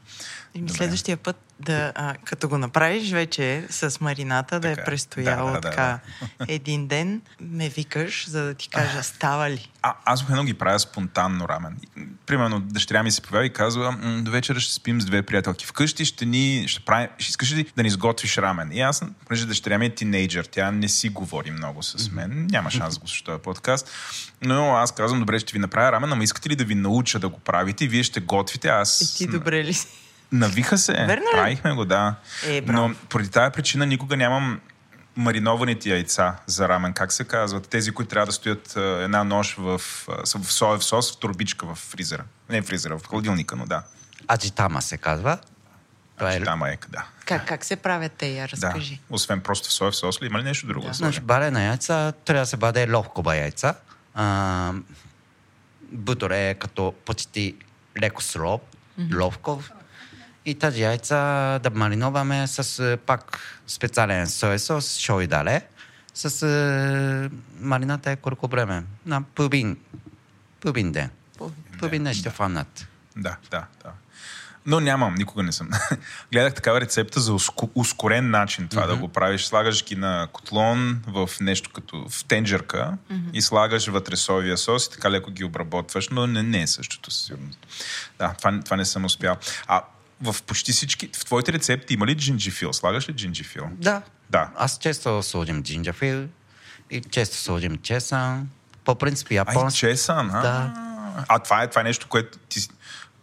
И Добре. следващия път, да, а, като го направиш вече с марината, да Така, е престояло да, да, да, така един ден, ме викаш, за да ти кажа, става ли? А, аз обикновено ги правя спонтанно рамен. Примерно, дъщеря ми се появява и казва, «М, до вечера ще спим с две приятелки. Вкъщи ще ни, ще правим, ще искаш ли да ни изготвиш рамен? И аз, понеже дъщеря ми е тинейджър, тя не си говори много с мен, няма шанс да го слуша този подкаст, но аз казвам, добре, ще ви направя рамен, ама искате ли да ви науча да го правите? Вие ще готвите, аз... И ти добре ли си? Навиха се. Верно ли? Правихме го, да. Е, браво. Но поради тази причина никога нямам маринованите яйца за рамен. Как се казват? Тези, които трябва да стоят а, една нощ в, с- в соев сос в турбичка в фризера. Не в фризера, в хладилника, но да. Аджитама се казва. Това е е, да. Как, как се правят те, я да. разкажи. Освен просто в соев сос ли, има ли нещо друго? Да. Значи, барена яйца трябва да се бъде ловкова яйца. А, бутор е като почти леко суров, ловков. И тази яйца да мариноваме с е, пак специален соя сос, шойдале. С е, марината е колко време? На половин, половин ден. Половин ден ще фанат. Да, да, да. Но нямам, никога не съм. Гледах такава рецепта за уско, ускорен начин това mm-hmm. да го правиш. Слагаш ги на котлон в нещо като в тенджерка mm-hmm. и слагаш вътре соевия сос и така леко ги обработваш, но не, не е същото със сигурност. Да, това, това не съм успял. А в почти всички, в твоите рецепти има ли джинджифил? Слагаш ли джинджифил? Да. Да. Аз често сложим джинджафил и често сложим чесан. По принцип, Ай, японски. чесан, а? Да. А това е, това е нещо, което ти...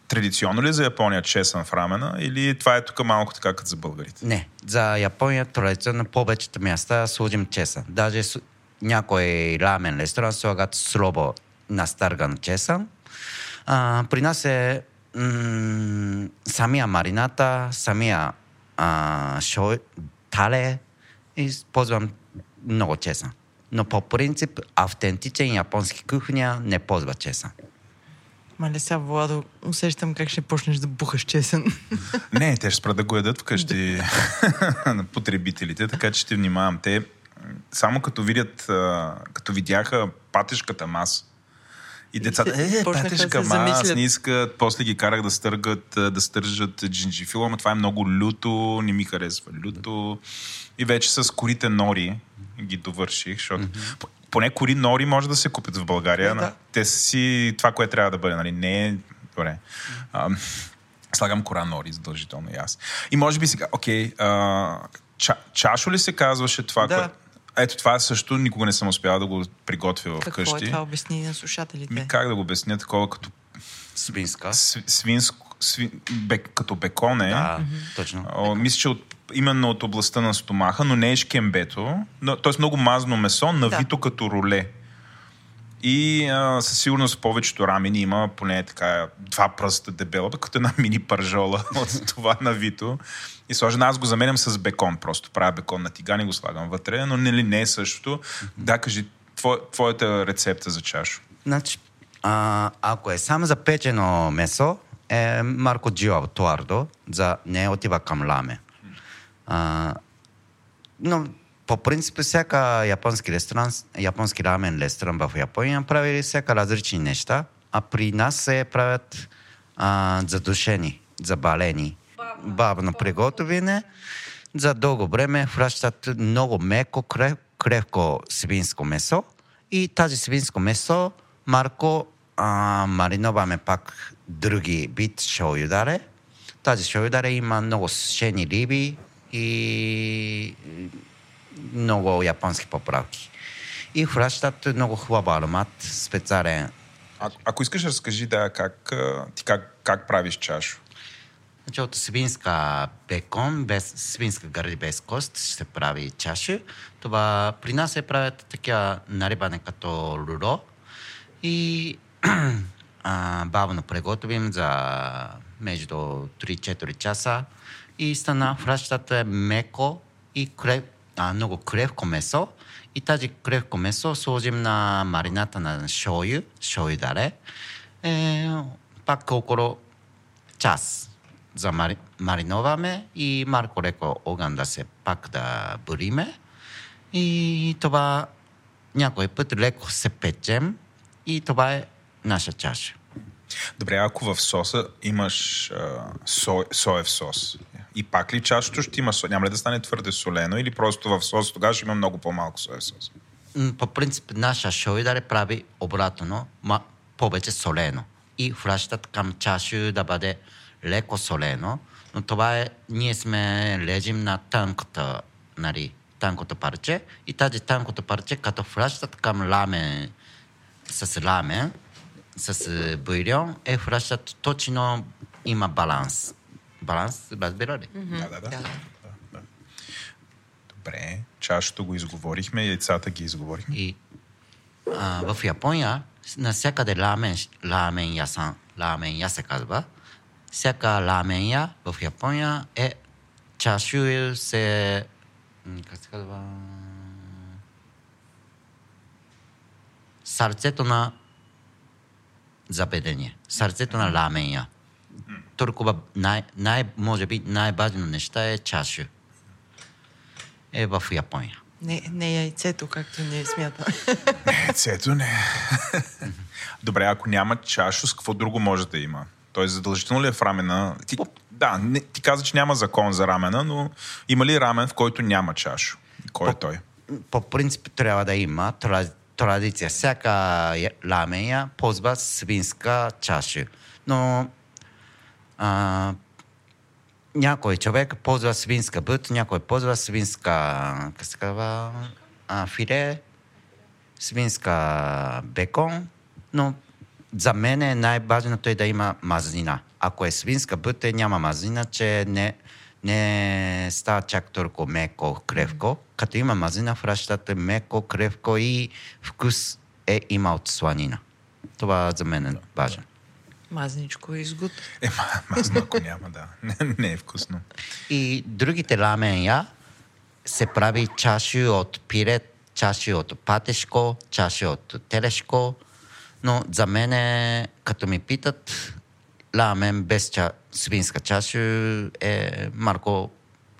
Традиционно ли е за Япония чесан в рамена или това е тук малко така като за българите? Не, за Япония традиционно повечето места сложим чесан. Даже с... някой рамен ресторант слагат слабо настърган чесан. А, при нас е самия марината, самия а, шо... тале и ползвам много чесан. Но по принцип автентичен японски кухня не ползва чесан. Мале сега, Владо, усещам как ще почнеш да бухаш чесън. Не, те ще спрат да го ядат вкъщи на потребителите, така че ще внимавам. Те само като видят, като видяха патешката маса. И децата, е, патешка се маса, замислят. не искат. После ги карах да стъргат, да стържат джинджифила, ама това е много люто, не ми харесва люто. И вече с корите нори ги довърших, защото mm-hmm. поне кори нори може да се купят в България. Да, но да. Те са си това, което трябва да бъде, нали? Не е... Добре. А, слагам кора нори, задължително и аз. И може би сега, окей, а, ча, чашо ли се казваше това, Да. което... Ето това също никога не съм успял да го приготвя Какво вкъщи. е това? Обясни на слушателите. Ми, как да го обясня такова като Свинска. сви- свинско, сви, бек, като бекон е. Да, точно. О, мисля, че от, именно от областта на стомаха, но не е шкембето. Но, т.е. много мазно месо, навито да. като роле. И а, със сигурност повечето рамени има поне така два пръста дебела, като една мини пържола от това навито. И сложено, аз го заменям с бекон, просто правя бекон на тиган и го слагам вътре, но не, не е същото. Да, кажи твой, твоята рецепта за чашо. Значи, а, ако е само за печено месо, е малко джио твърдо, за не отива към ламе. А, но по принцип всяка японски ресторант, японски рамен ресторант в Япония прави всяка различни неща, а при нас се правят а, задушени, забалени, бавно приготвяне. За дълго време връщат много меко, крев, кревко свинско месо и тази свинско месо малко а, мариноваме пак други вид шоюдаре. Тази шоюдаре има много сушени риби и много японски поправки. И връщат много хубав аромат, специален. А, ако искаш, разкажи да, как, ти как, как правиш чашо. Значи от свинска бекон, без, свинска гърди без кост, ще се прави чаши. Това при нас се правят такива нарибане като руро. И а, бавно приготвим за между 3-4 часа. И стана връщат меко и あのクレフコメソイタジクレフコメソソージムナマリナタな醤油醤油だれ、えー、パックオコロチャスザマリマリノバメイマルコレコオガンダセパクダブリメイトバニャコイプトレコセペチェムイトバエナシャチャシュ Добре, ако в соса имаш а, со, соев сос, и пак ли чашото ще има соев? Няма ли да стане твърде солено или просто в сос тогава ще има много по-малко соев сос? По принцип наша шойдаре прави обратно, ма повече солено. И връщат към чашу да бъде леко солено, но това е, ние сме лежим на тънкото, нали, тънкото парче и тази тънкото парче, като връщат към рамен, с рамен, с е, бульон, е връщат точно има баланс. Баланс, разбира ли? Да, да, да. да, да. Добре, чашото го изговорихме, яйцата ги изговорихме. И а, в Япония навсякъде рамен, рамен ясан, рамен я се казва. Всяка рамен я в Япония е чашу се... Как се казва? Сърцето на заведение. Сърцето на рамен я. Толкова най, най, може би най-важно неща е чашу. Е в Япония. Не, не яйцето, както ние смятаме. Яйцето не. Добре, ако няма чашо, с какво друго може да има? Тоест, задължително ли е в рамена? Ти, да, не, ти каза, че няма закон за рамена, но има ли рамен, в който няма чашо? Кой е той? по принцип трябва да има традиция. Всяка я- рамен я ползва свинска чаша. Но а, някой човек ползва свинска бут, някой ползва свинска казва, а, филе, свинска бекон, но за мен най-важното е да има мазнина. Ако е свинска бъте, няма мазнина, че не, не става чак толкова меко, кревко. Като има мазнина, връщате меко, кревко и вкус е има от сланина. Това за мен е важно. Мазничко и изгод. Е, ма, мазно, ако няма, да. Не, не е вкусно. И другите рамен я се прави чаши от пире, чаши от патешко, чаши от телешко. Но за мен, е, като ми питат, рамен без ча, свинска чаша е малко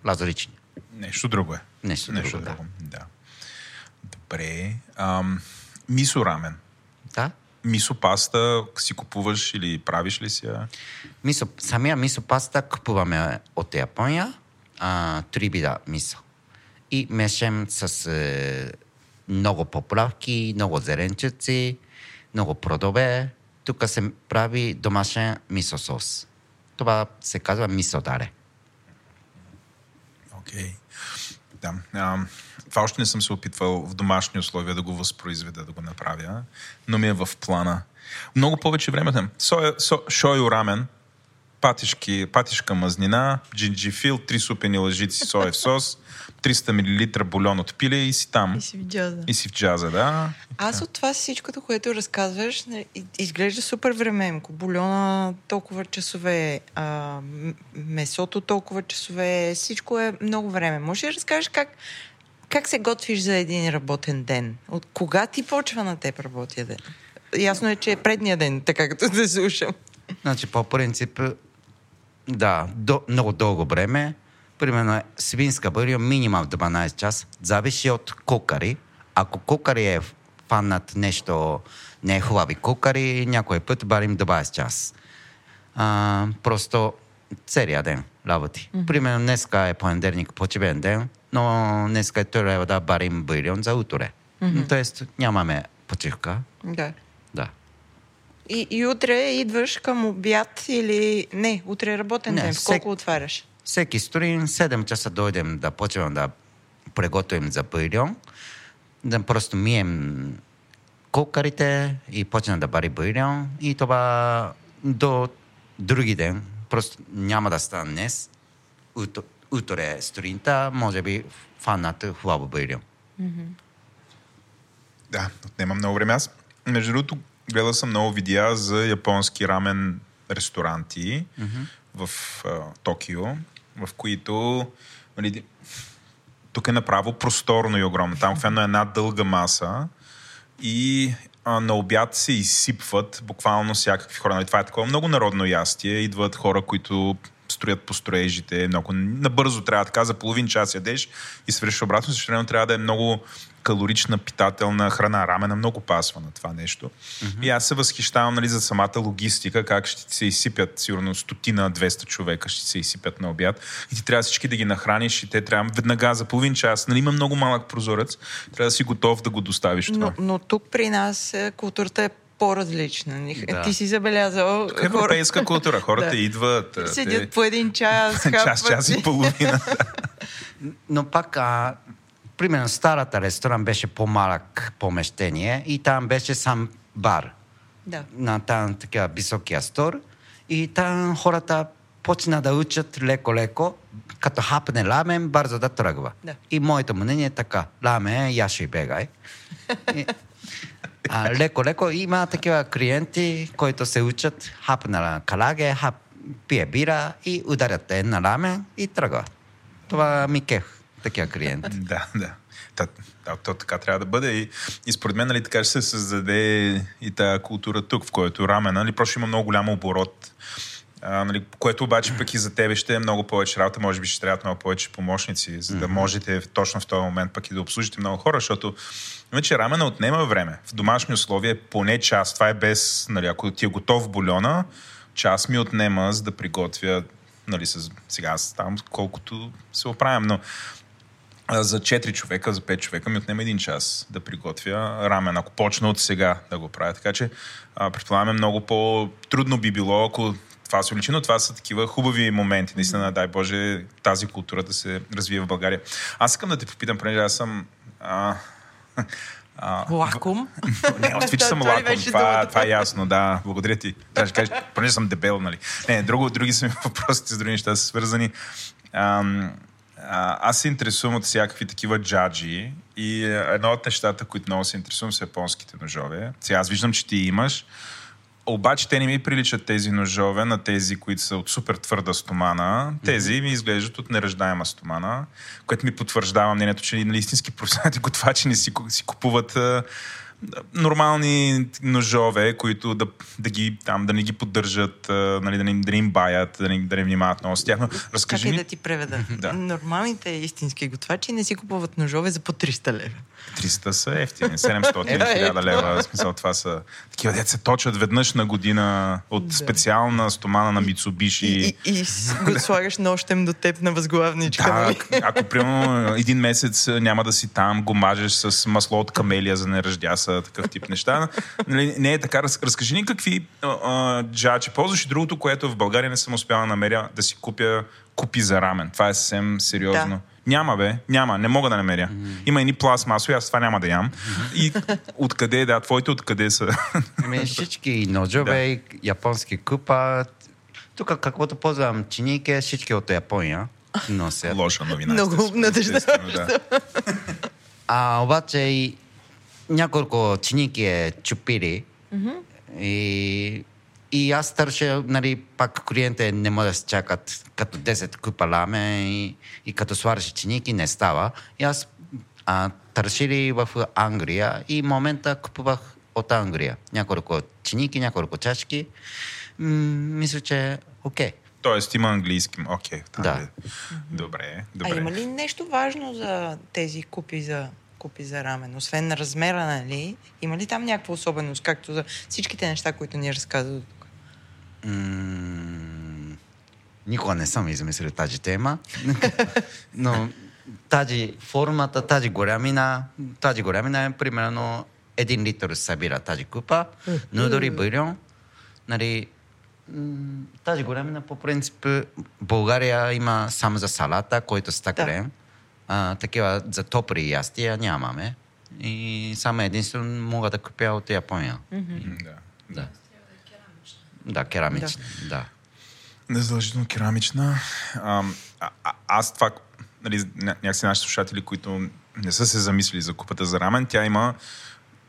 различно. Нещо друго е. Нещо, Нещо друго, да. друго. Да. Добре. Ам, Мисо рамен. Да? Мисо паста си купуваш или правиш ли си я? Мисо, самия мисо паста купуваме от Япония, а, три вида мисо. И мешем с е, много поправки, много зеленчуци, много продове. Тук се прави домашен мисо. Това се казва мисо даре. Окей. Да. А, това още не съм се опитвал в домашни условия да го възпроизведа, да го направя, но ми е в плана. Много повече време там. Шойо рамен, патишки, патишка мазнина, джинджифил, три супени лъжици соев сос, 300 мл бульон от пиле и си там. И си в джаза. И си в джаза, да. Аз от това всичкото, което разказваш, изглежда супер времеемко. Бульона толкова часове, а, месото толкова часове, всичко е много време. Може ли да разкажеш как, как се готвиш за един работен ден? От кога ти почва на теб работия ден? Ясно е, че е предния ден, така като те слушам. Значи, по принцип, да, до, много дълго време. Примерно, е свинска бърия минимум 12 час. Зависи от кукари. Ако кукари е фанат нещо не е хубави кукари, някой път барим 20 час. А, просто целият ден работи. Mm-hmm. Примерно, днеска е понеделник, почивен ден, но днеска е трябва да барим бульон за утре. Mm-hmm. Тоест, нямаме почивка. Да. И, и утре идваш към обяд или... Не, утре е работен Не, ден. В всек- колко отваряш? Всеки сутрин 7 часа дойдем да почнем да приготвим за бульон, да просто мием кокарите и почнем да бари бульон и това до други ден, просто няма да стане днес, Ут- утре сутринта, може би фанат хубаво бульон. Да, отнема много време. Аз, между другото, гледал съм много видеа за японски рамен ресторанти mm-hmm. в а, Токио, в които нали, тук е направо просторно и огромно. Там в едно една дълга маса и а, на обяд се изсипват буквално всякакви хора. Нали, това е такова много народно ястие. Идват хора, които строят по строежите. Много набързо трябва така, за половин час ядеш и свършиш обратно. Също време трябва да е много калорична, питателна храна. Рамена много пасва на това нещо. Mm-hmm. И аз се възхищавам нали, за самата логистика, как ще ти се изсипят, сигурно стотина, 200 човека ще се изсипят на обяд. И ти трябва всички да ги нахраниш и те трябва веднага за половин час. Нали, има много малък прозорец. Трябва да си готов да го доставиш това. Но, но тук при нас е, културата е по-различна. Да. Ти си забелязал. Тук е европейска култура. Хората Да. идват. Седят те- по един час, час, час и половина. Но пак, а, примерно, старата ресторант беше по-малък помещение и там беше сам бар. Да. на там така високия стор и там хората почна да учат леко-леко, като хапне рамен, бързо да тръгва. Да. И моето мнение е така. Рамен, яши бегай. И, а, леко-леко има такива клиенти, които се учат хапна калаге, хап, пие бира и ударят те на рамен и тръгват. Това ми кех, такива клиенти. да, да. Та, да, то така трябва да бъде. И, и според мен, нали, така ще се създаде и тази култура тук, в който рамена, нали, просто има много голям оборот. А, нали, което обаче пък и за тебе ще е много повече работа, може би ще трябват много повече помощници, за да можете точно в този момент пък и да обслужите много хора, защото вече рамена отнема време. В домашни условия поне час. Това е без, нали, ако ти е готов бульона, час ми отнема за да приготвя, нали, с, сега там колкото се оправям, но за 4 човека, за 5 човека ми отнема един час да приготвя рамен, ако почна от сега да го правя. Така че предполагаме много по-трудно би било, ако това се уличи, но това са такива хубави моменти. Наистина, дай Боже, тази култура да се развие в България. Аз искам да те попитам, понеже аз съм... А, а, Лаком. не, още че съм лаком. Това, това е ясно, да. Благодаря ти. Трябва да кажеш, понеже съм дебел, нали. Не, друго, други са ми въпросите с други неща са свързани. Ам, а, аз се интересувам от всякакви такива джаджи и едно от нещата, които много се интересувам са японските ножове. Сега аз виждам, че ти имаш, обаче те не ми приличат тези ножове на тези, които са от супер твърда стомана. Тези ми изглеждат от неръждаема стомана, което ми потвърждава мнението, че нали, истински професионалните готвачи не си, си купуват а, нормални ножове, които да, да, ги, там, да не ги поддържат, а, нали, да, не, да не им баят, да не, да не внимават много с тях. Но разкажи Как е ми, да ти преведа? Да. Нормалните истински готвачи не си купуват ножове за по 300 лева. 300 са ефтини, 700 Ето, или 1000 ето. лева. В смисъл, това са такива деца се точат веднъж на година от специална стомана на Мицубиши. И, и, и го слагаш нощем до теб на възглавничка. Да, нали? ако примерно един месец а, няма да си там, го мажеш с масло от камелия, за да не ръждяса, такъв тип неща. Нали, не е така. Раз, разкажи ни какви а, джачи ползваш и другото, което в България не съм успяла да намеря, да си купя купи за рамен. Това е съвсем сериозно. Да. Няма, бе. Няма. Не мога да намеря. Има едни пластмасови, аз това няма да ям. И откъде, да, твоите откъде са? Ами всички ножове, и японски купа. Тук каквото ползвам чинике, всички от Япония носят. Лоша новина. Много естествено, да. А обаче и няколко чиники е чупили. И, и аз търся, нали, пак клиентите не могат да се чакат като 10 купа ламе и, и като свариш чиники не става. И аз а, търсили в Англия и момента купувах от Англия. Няколко чиники, няколко чашки. М- мисля, че е окей. Тоест има английски. Окей. там Да. е. Добре, А добре. има ли нещо важно за тези купи за купи за рамен? Освен на размера, нали? Има ли там някаква особеност, както за всичките неща, които ни разказа Никога не съм измислил тази тема, но тази формата, тази голямина, тази голямина е примерно един литър събира тази купа, но дори бульон, нали, тази голямина по принцип България има само за салата, който стъклен. А, такива за топли ястия нямаме. И само единствено мога да купя от Япония. М, Да. Да. Да, керамична. Да. Незадължително керамична. А, а, а, аз това, нали, ня- някакси нашите слушатели, които не са се замислили за купата за рамен, тя има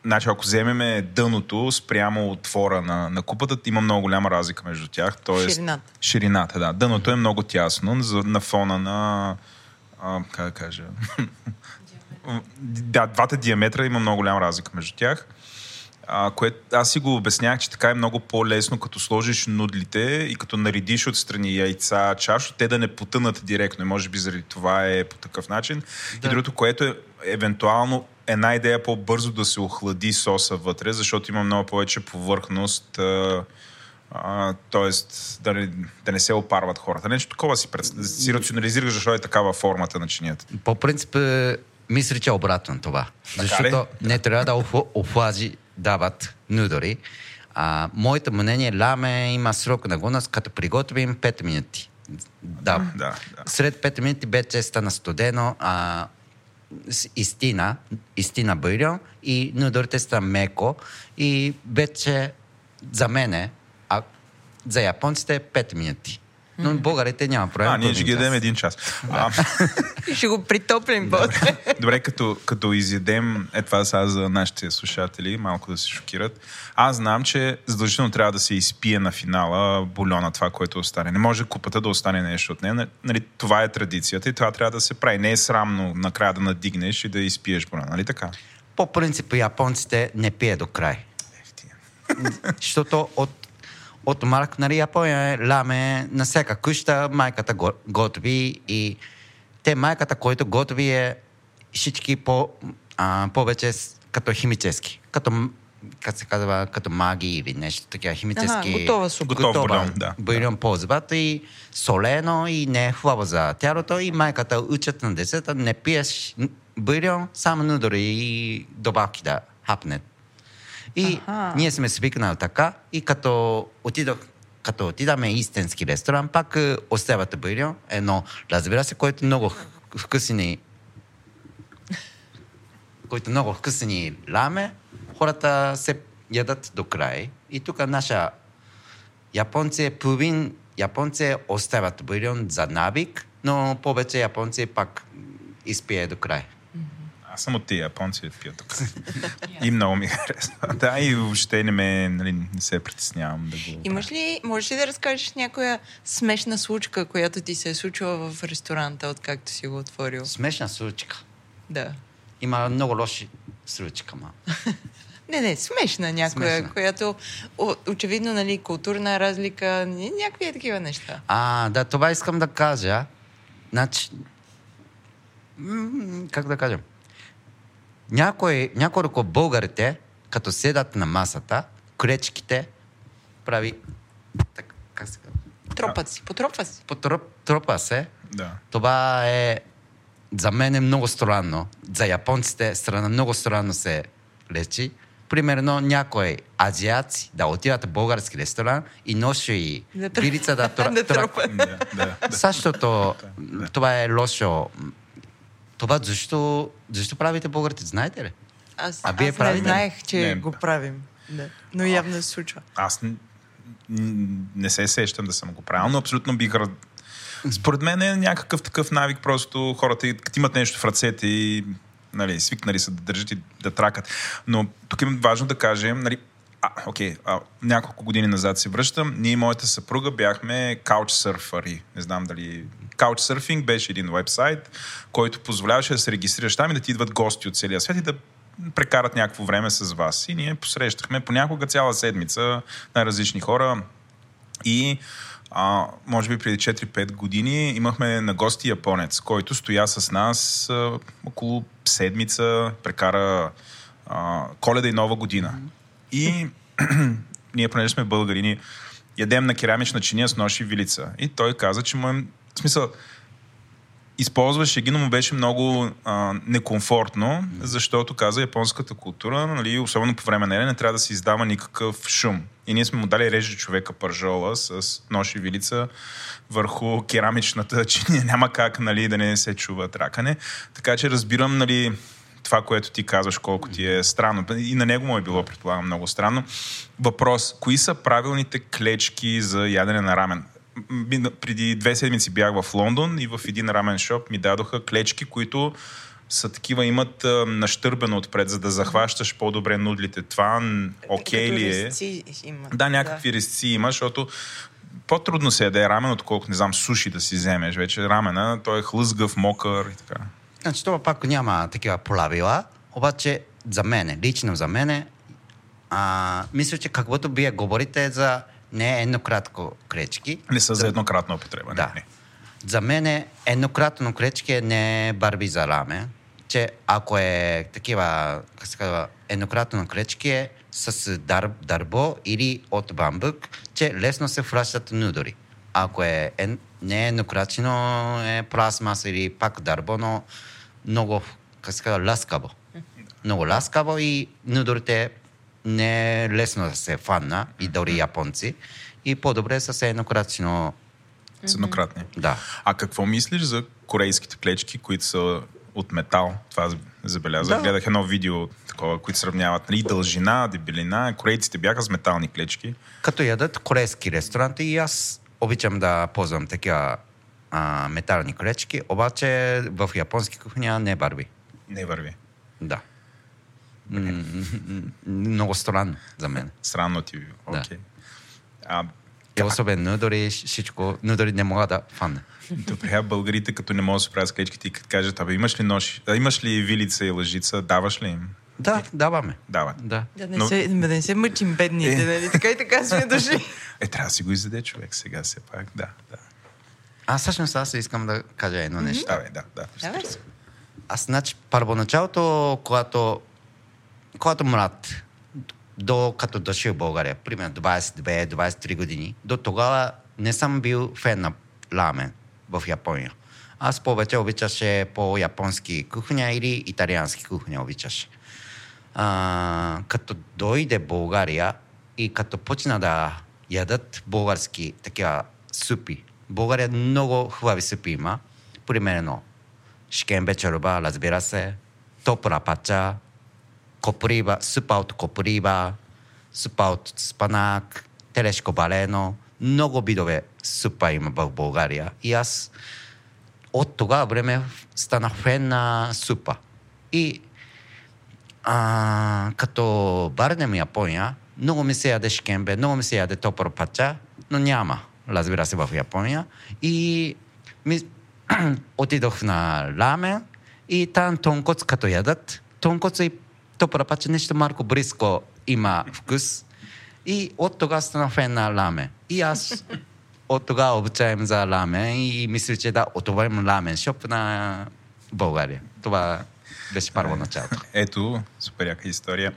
Значи, ако вземеме дъното спрямо отвора на, на купата, има много голяма разлика между тях. Тоест, Ширината. Ширината, да. Дъното е много тясно за, на фона на... А, как да кажа? да, двата диаметра има много голяма разлика между тях. А, което аз си го обяснях, че така е много по-лесно, като сложиш нудлите и като наредиш отстрани яйца, чашо, те да не потънат директно. И може би заради това е по такъв начин. Да. И другото, което е евентуално една идея по-бързо да се охлади соса вътре, защото има много повече повърхност. А, а, тоест да не, да не се опарват хората. Нещо такова си, пред... си рационализираш, защо е такава формата на чинията. По принцип, е, мисля, че е обратно това. ли? Защото не трябва да охла- охлажи дават нудори. А, моето мнение, ламе има срок на годност, като приготвим 5 минути. Да. Да, да. След 5 минути вече стана студено, а, истина, истина бульон и нудорите са меко и вече за мене, а за японците е 5 минути. Но българите няма проблем. А, ние ще ги дадем един час. А, Ще го притоплим после. Добре, като, като изядем, е това сега за нашите слушатели, малко да се шокират. Аз знам, че задължително трябва да се изпие на финала бульона, това, което остане. Не може купата да остане нещо от нея. Нали, това е традицията и това трябва да се прави. Не е срамно накрая да надигнеш и да изпиеш бульона, нали така? По принцип японците не пие до край. Защото от, от Марк, нали, Япония е ламе на всяка къща, майката го, готви и те майката, който готви е всички по, а, повече с- като химически. Като, м- как се казва, като маги или нещо такива химически. Аха, готова супа. Готов бульон, да. Бульон ползват и солено и не е хубаво за тялото и майката учат на децата не пиеш н- бульон, само нудори и добавки да хапнат. I Aha. nie jsme taka i kato otido か？とティダメイステンスキレストランパクオステバトブイリョンえのラズベラセこうやってのご福祉にこうやってのご福祉にラーメン？ほらたせやだってどくらい？いとかなしゃヤポンツェプービンヤポンツェオステバトブイリョンザナビクのポベチェヤポンツェパクイスピエドくらい。Аз съм от тия японци, да пия тук. и много ми харесва. Да, и въобще не ме, нали, не се притеснявам да го... Имаш ли, можеш ли да разкажеш някоя смешна случка, която ти се е случила в ресторанта, откакто си го отворил? Смешна случка. Да. Има много лоши случка, ма. Не, не, смешна някоя, Смешна. която очевидно, нали, културна разлика, ня- някакви е такива неща. А, да, това искам да кажа. Значи, как да кажем? Някой, няколко българите, като седат на масата, кречките прави... Так, как се казва? Тропат си, потропва си. Потроп, тропа се. Да. Това е за мен е много странно. За японците страна много странно се лечи. Примерно някой азиаци да отиват в български ресторант и носи и Да пирица да, да. Същото, това е лошо. Това защо, защо правите българите, знаете ли? Аз, А вие аз не правите ли? знаех, че Не. го правим. Да. Но явно се случва. Аз н- н- не се сещам да съм го правил, но абсолютно бих... Според мен е някакъв такъв навик, просто хората и- като имат нещо в ръцете и нали, свикнали са да държат и да тракат. Но тук е важно да кажем, нали, а, окей, а, няколко години назад се връщам. Ние и моята съпруга бяхме каучсърфари. Не знам дали... Couchsurfing беше един вебсайт, който позволяваше да се регистрираш там и да ти идват гости от целия свят и да прекарат някакво време с вас. И ние посрещахме понякога цяла седмица най-различни хора. И а, може би преди 4-5 години имахме на гости японец, който стоя с нас а, около седмица, прекара а, коледа и нова година. И ние, понеже сме българи, ни ядем на керамична чиния с нож и вилица. И той каза, че му е... В смисъл, използваше ги, но му беше много а, некомфортно, защото каза японската култура, нали, особено по време на ене, не трябва да се издава никакъв шум. И ние сме му дали реже човека пържола с нож и вилица върху керамичната чиния. Няма как нали, да не се чува тракане. Така че разбирам нали, това, което ти казваш, колко ти е странно. И на него му е било, предполагам, много странно. Въпрос. Кои са правилните клечки за ядене на рамен? Преди две седмици бях в Лондон и в един рамен шоп ми дадоха клечки, които са такива, имат а, нащърбено отпред, за да захващаш по-добре нудлите. Това окей Като ли е? има. Да, някакви резци има, защото по-трудно се яде рамен, отколкото, не знам, суши да си вземеш. Вече рамена, той е хлъзгав, мокър и така. Значи това пак няма такива правила, обаче за мене, лично за мене, а, мисля, че каквото вие говорите за не е еднократко кречки. Не са за еднократна употреба. Да. Не, не. За мен еднократно кречки не е барби за рамен, че ако е такива, как се казва, еднократно кречки е с дар, дърбо или от бамбук, че лесно се вращат нудори. Ако е не е еднократно е пластмаса или пак дърбо, но много, как се казва, ласкаво. Много ласкаво и нудорите не е лесно да се фанна, и дори японци. И по-добре са се еднократно, С еднократни. да. А какво мислиш за корейските клечки, които са от метал? Това забелязах. Да. Гледах едно видео, такова, които сравняват нали, дължина, дебелина. Корейците бяха с метални клечки. Като ядат корейски ресторанти и аз обичам да ползвам такива а, метални клечки, обаче в японски кухня не барби. Не върви. Да. М, Много странно за мен. Странно ти. Да. Окей. А, И особено нудори, всичко, нудори не мога да фанна. Добре, а българите, като не могат да се правят с клечките и като кажат, абе, имаш ли нож, а, имаш ли вилица и лъжица, даваш ли им? Да, даваме. Дават. Да. Да не, Но- се, да не се мъчим бедните, Е. нали? Така и така сме дошли. Е, трябва да си го изяде човек сега все пак. Да, да. А всъщност аз искам да кажа едно нещо. Давай, да, да. Давай. Аз, значи, първоначалото, когато, когато млад, до като дошъл в България, примерно 22-23 години, до тогава не съм бил фен на рамен в Япония. Аз повече обичаше по-японски кухня или италиански кухня обичаше. А, като дойде България и като почна да ядат български такива супи. България много хубави супи има. Примерно шкембе чорба, разбира се, топла пача, коприба, супа от коприба, супа от спанак, телешко балено. Много видове супа има в България. И аз от тогава време станах фен на супа. И а, като барнем Япония, много ми се яде шкембе, много ми се яде топър пача, но няма, разбира се, в Япония. И ми, отидох на рамен и там тонкоц като ядат, тонкоц и то прапаче нещо малко близко има вкус. И от тогава стана фен на ламе. И аз от тогава обучаем за ламе и мисля, че да отворим рамен шоп на България. Това беше първо началото. Ето, супер яка история.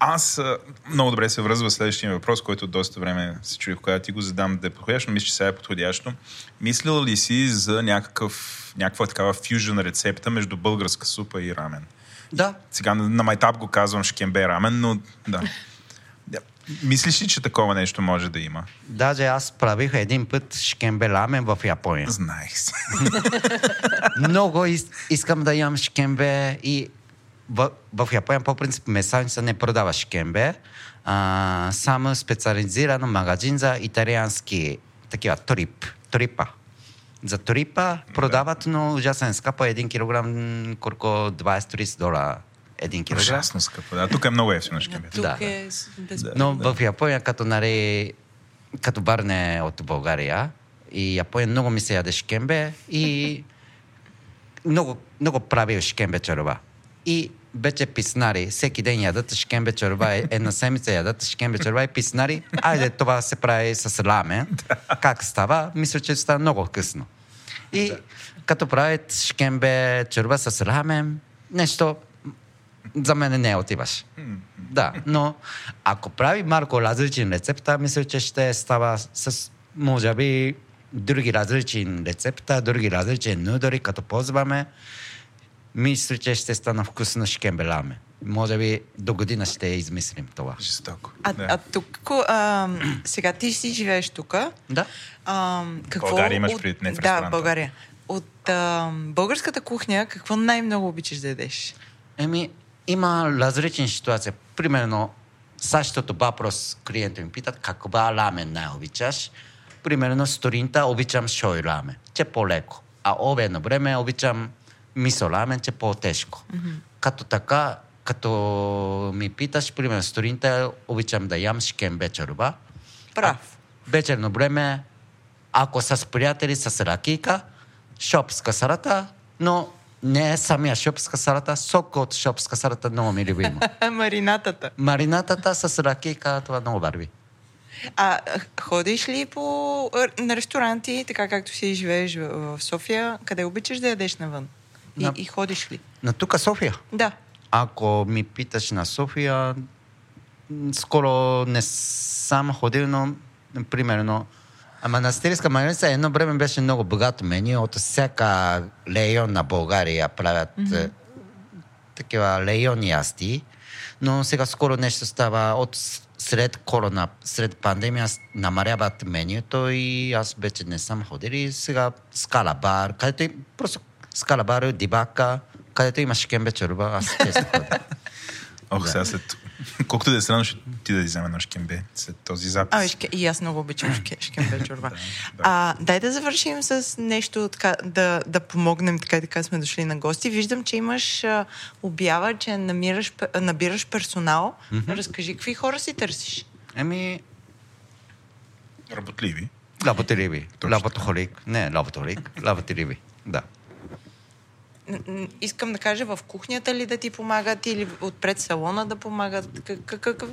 Аз много добре се връзва следващия въпрос, който доста време се чуих, когато ти го задам да е подходящо, мисля, че сега е подходящо. Мислил ли си за някакъв, някаква такава фюжен рецепта между българска супа и рамен? Да, Сега на, на майтап го казвам шкембе рамен, но да. Мислиш ли, че такова нещо може да има? даже аз правих един път шкембе рамен в Япония. Знаех си. Много из, искам да ям шкембе и в, в Япония по принцип месаница не продава шкембе. А, само специализиран магазин за италиански такива трип, трипа. За трипа продават, но ужасен скъпо. Един килограм колко 20-30 долара. Един килограм. Ужасно скъпо. Да, тук е много ефтино шкембе. Тук Да. е с- без... Но в Япония, като, нали, като барне от България, и Япония много ми се яде шкембе и много, много правил шкембе чорба. И вече писнари, всеки ден ядат шкембе чорба, е- една седмица ядат шкембе чорба и писнари, айде това се прави с рамен. Как става? Мисля, че става много късно. И като правят шкембе чорба с рамен, нещо за мен не отиваш. Да, но ако прави малко различен рецепта, мисля, че ще става с, може би, други различни рецепта, други различни нудори, като ползваме. Мисля, че ще стана вкусно шкембеламе. Може би до година ще измислим това. Жестоко. А, да. а тук, а, сега ти си живееш тук. Да. А, какво България имаш от- предвид, не в Да. България. От а, българската кухня, какво най-много обичаш да ядеш? Еми, има различни ситуации. Примерно, същото въпрос клиенти ми питат каква рамен най-обичаш. Примерно, сутринта обичам шой рамен, че по-леко. А обедно време обичам мисо рамен, че по-тежко. Като така, като ми питаш, примерно, сутринта обичам да ям шкембе чорба. Прав. Вечерно време, ако с приятели, с ракийка, шопска салата, но не е самия шопска салата, сок от шопска салата много ми е любимо. Маринатата. Маринатата с ракийка, това много върви. А ходиш ли по на ресторанти, така както си живееш в, София, къде обичаш да ядеш навън? И, На- и ходиш ли? На тук София. Да. Ако ми питаш на София, скоро не съм ходил, но примерно а манастирска магница едно време беше много богато меню. От всяка лейон на България правят mm-hmm. такива лейони ясти. Но сега скоро нещо става от с- след корона, след пандемия с- намаляват менюто и аз вече не съм ходил. И сега скала бар, където и просто скала бар, дибака, където има шкембе чорба, аз често ходя. Ох, сега след... Колкото да е странно, ще ти да взема едно шкембе след този запис. А, шке, и аз много обичам шке, шкембе чорба. да. А, дай да завършим с нещо, така, да, да помогнем, така и така сме дошли на гости. Виждам, че имаш а, обява, че намираш, набираш персонал. Разкажи, какви хора си търсиш? Еми, Работливи. лаботеливи. Точно Лаботохолик. Не, лаботолик. Лаботеливи. Да. Искам да кажа, в кухнята ли да ти помагат или отпред салона да помагат? Как, как, какъв,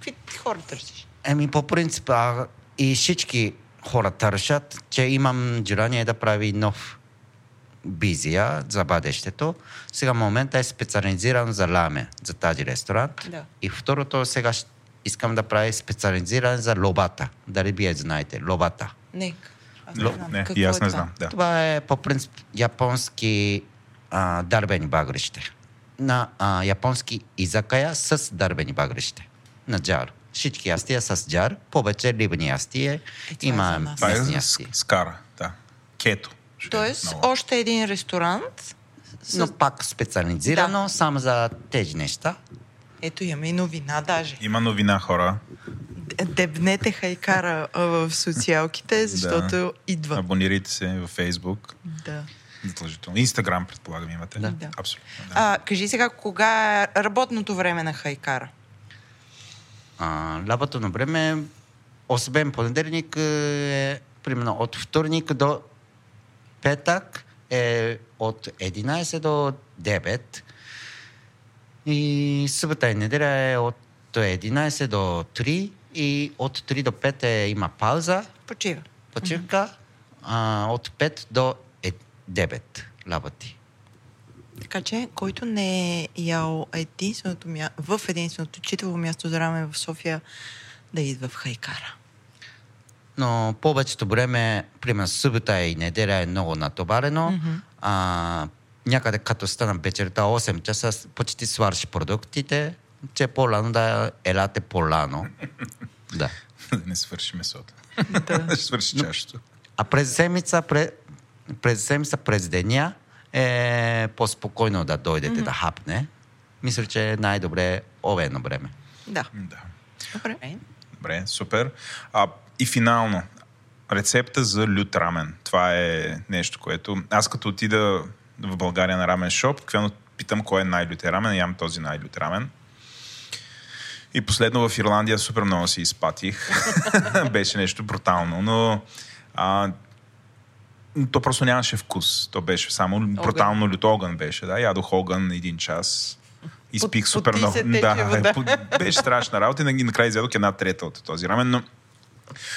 какви хора търсиш? Еми, по принцип, а, и всички хора търсят, че имам желание да прави нов визия за бъдещето. Сега момента е специализиран за ламе, за тази ресторант. Да. И второто сега искам да прави специализиран за лобата. Дали вие знаете, лобата. Не. Аз Ло- знам. Не, Какво и аз е не това? знам. Да. Това е по принцип японски а, дървени багрище. На а, японски изакая с дървени багрище. На джар. Всички ястия с джар, повече рибни ястия. Е, е Има е местни за ястия. скара. Да. Кето. Е Тоест, много. още един ресторант. С... Но пак специализирано Да. само за тези неща. Ето имаме и новина даже. Има новина, хора. Дебнете хайкара в социалките, защото идва. Абонирайте се във Фейсбук. Да. Задължително. Инстаграм, предполагам, имате. Да. Абсолютно. Да. А, кажи сега, кога е работното време на хайкара? А, работно време, освен понеделник, е примерно от вторник до петък е от 11 до 9. И събота и неделя е от 11 до 3 и от 3 до 5 е, има пауза, Почива. почивка, а, от 5 до е, 9 работи. Така че, който не е ял единственото мя... в единственото читаво място за рамен в София, да идва в Хайкара. Но повечето време, примерно събота и неделя е много натоварено. Мгм. А, някъде като стана вечерта 8 часа, почти сварши продуктите, че по-рано да елате по-рано. да. да не свърши месото. Да. Свърши чашето. А през седмица, през, през седмица, през деня е по-спокойно да дойдете да хапне. Мисля, че е най-добре овено време. да. Да. Добре. Добре, супер. А, и финално, рецепта за лют рамен. Това е нещо, което... Аз като отида в България на рамен шоп, обикновено питам кой е най-лютия рамен, ям този най-лют рамен. И последно в Ирландия супер много си изпатих. беше нещо брутално, но а, то просто нямаше вкус. То беше само брутално лют огън беше. Да? Ядох огън един час. Изпих Под- супер много. Да, беше страшна работа и накрая изядох една трета от този рамен, но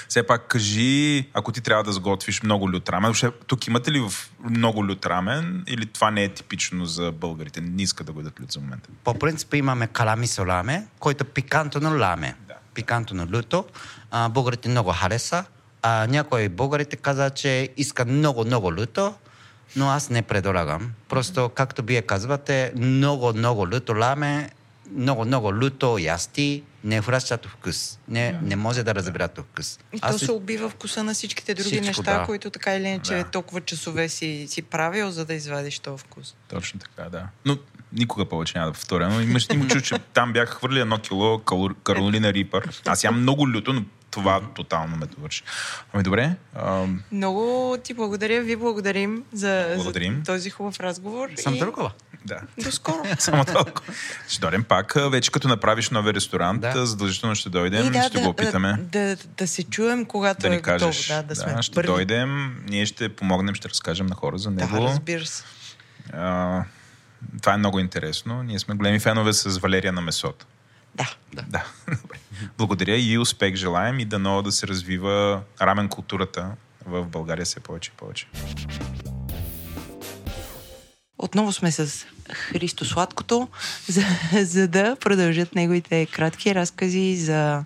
все пак кажи, ако ти трябва да сготвиш много лют рамен, въобще, тук имате ли в много лют рамен или това не е типично за българите? Не искат да го ядат лют за момента. По принцип имаме каламисо ламе, който е пикантно ламе. Да. Пикантно люто. А, българите много хареса. А, някои българите каза, че иска много, много люто, но аз не предлагам. Просто, както вие казвате, много, много люто ламе, много, много люто ясти, не връщат вкус. Не, не може да разберат вкус. И Аз то се убива вкуса на всичките други Всичко, неща, да. които така или иначе Да. толкова часове си, си правил, за да извадиш този вкус. Точно така, да. Но никога повече няма да повторя. Но имаш, има чу, че там бях хвърли едно кило Каролина Рипър. Аз ям много люто, но това тотално ме довърши. Ами добре, ам, Много ти благодаря, ви благодарим за, Благодарим. за този хубав разговор. съм и толкова. да. До скоро. Само толкова. Ще дойдем пак. а, Вече като направиш нови ресторант, Да. да. задължително ще дойдем, ще да, го опитаме. Да, да, да се чуем, когато Да е ни готово. кажеш. Да, да, сме ще първи. дойдем, ние ще помогнем, ще разкажем на хора за Да, него. разбира се. а, това е много интересно. Ние сме големи фенове с Валерия на месото. Да. Да. Добре. Благодаря и успех желаем и дано да се развива рамен културата в България все повече и повече. Отново сме с Христо Сладкото, за, за да продължат неговите кратки разкази за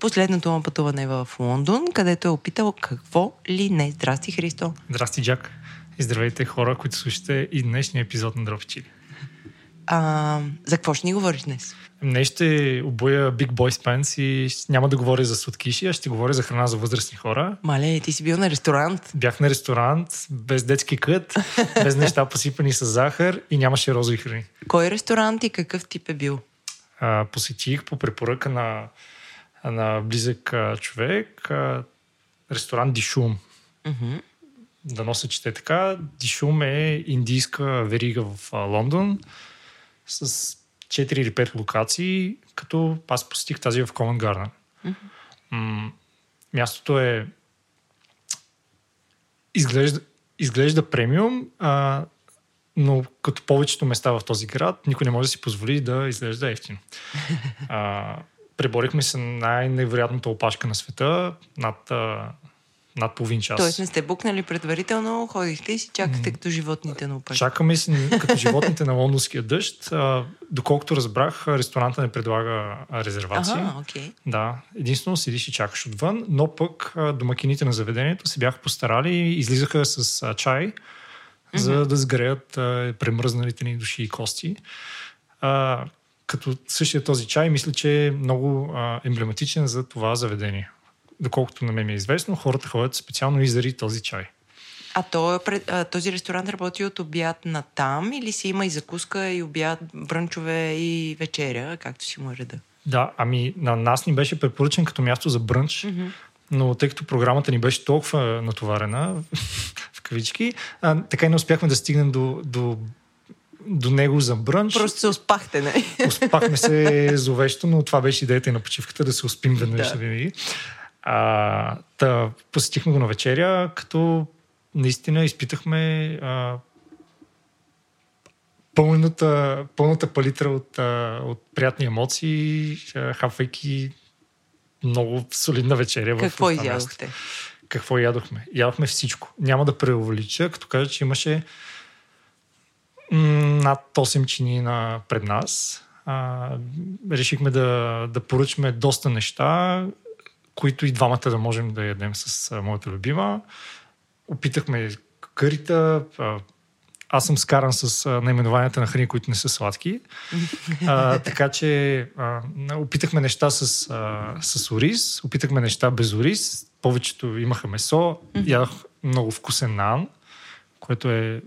последното му пътуване в Лондон, където е опитал какво ли не. Здрасти, Христо. Здрасти, Джак. И здравейте хора, които слушате и днешния епизод на Дроб Чили. А, за какво ще ни говориш днес? Днес ще обоя Big Boy Pants и няма да говоря за сладкиши, а ще говоря за храна за възрастни хора. Мале, ти си бил на ресторант. Бях на ресторант, без детски кът, без неща посипани с захар и нямаше розови храни. Кой ресторант и какъв тип е бил? А, посетих по препоръка на, на близък а, човек а, ресторант Дишум. Да нося чете така. Дишум е индийска верига в а, Лондон с 4 или 5 локации, като аз посетих тази в Common Garden. М- мястото е изглежда, изглежда премиум, а, но като повечето места в този град, никой не може да си позволи да изглежда ефтино. А, преборихме се най-невероятната опашка на света, над, а, над половин час. Тоест не сте букнали предварително, ходихте и си чакате като животните на опашка. Чакаме си като животните на лондонския дъжд. А, доколкото разбрах, ресторанта не предлага а, резервации. Ага, окей. Да, единствено седиш и чакаш отвън, но пък домакините на заведението се бяха постарали и излизаха с а, чай, за да сгреят а, премръзналите ни души и кости. А, като същия този чай, мисля, че е много а, емблематичен за това заведение. Доколкото на мен ми е известно, хората ходят специално и заради този чай. А, то е а, този ресторант работи от обяд на там или си има и закуска, и обяд, брънчове и вечеря, както си му е реда? Да, ами на нас ни беше препоръчен като място за брънч, mm-hmm. но тъй като програмата ни беше толкова натоварена, в кавички, а, така и не успяхме да стигнем до, до, до него за брънч. Просто се успахте, не? Успахме се зловещо, но това беше идеята и на почивката, да се успим веднъж Да. да. винаги. А, та, посетихме го на вечеря, като наистина изпитахме а, пълната, пълната палитра от, а, от приятни емоции, а, хапвайки много солидна вечеря. Какво в изядохте? Какво ядохме? Ядохме всичко. Няма да преувелича, като кажа, че имаше над 8 чини на пред нас. А, решихме да, да поръчаме доста неща, които и двамата да можем да ядем с а, моята любима. Опитахме кърита. А, аз съм скаран с а, наименованията на храни, които не са сладки. А, така че а, опитахме неща с, а, с ориз, опитахме неща без ориз. Повечето имаха месо. Ядох много вкусен нан, което е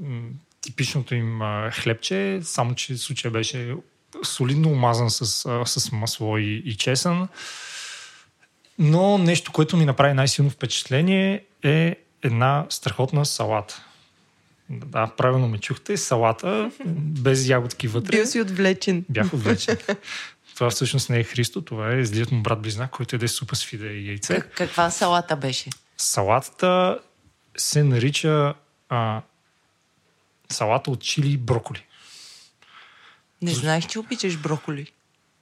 м, типичното им а, хлебче, само че случая беше солидно омазан с, а, с масло и, и чесън. Но нещо, което ми направи най-силно впечатление е една страхотна салата. Да, правилно ме чухте. Салата, без ягодки вътре. Бил си отвлечен. Бях отвлечен. това всъщност не е Христо, това е злият му брат близнак, който еде супа с фиде и яйце. Как, каква салата беше? Салатата се нарича а, салата от чили и броколи. Не знаех, че обичаш броколи.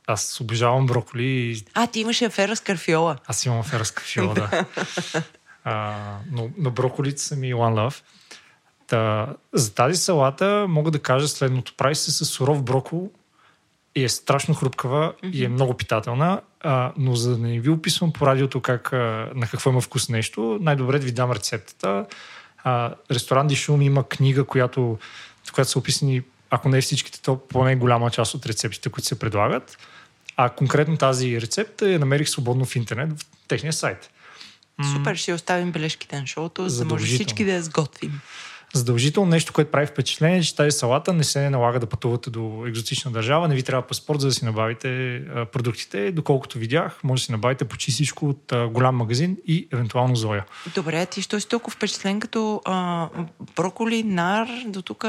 Аз обожавам броколи и А, ти имаше афера с карфиола. аз имам афера с кафила, да. А, но, но броколите са ми one love. Та, за тази салата мога да кажа следното. Прави се с суров брокол и е страшно хрупкава mm-hmm. и е много питателна, а, но за да не ви описвам по радиото как, а, на какво има вкус нещо, най-добре да ви дам рецептата. А, ресторант Дишум има книга, която, в която са описани, ако не всичките, то поне голяма част от рецептите, които се предлагат. А конкретно тази рецепта я намерих свободно в интернет, в техния сайт. Супер, ще оставим бележките на шоуто, за да може всички да я сготвим. Задължително нещо, което прави впечатление, че тази салата не се налага да пътувате до екзотична държава. Не ви трябва паспорт, за да си набавите продуктите. Доколкото видях, може да си набавите почти всичко от голям магазин и евентуално Зоя. Добре, ти що си толкова впечатлен като а, броколи, нар, до тук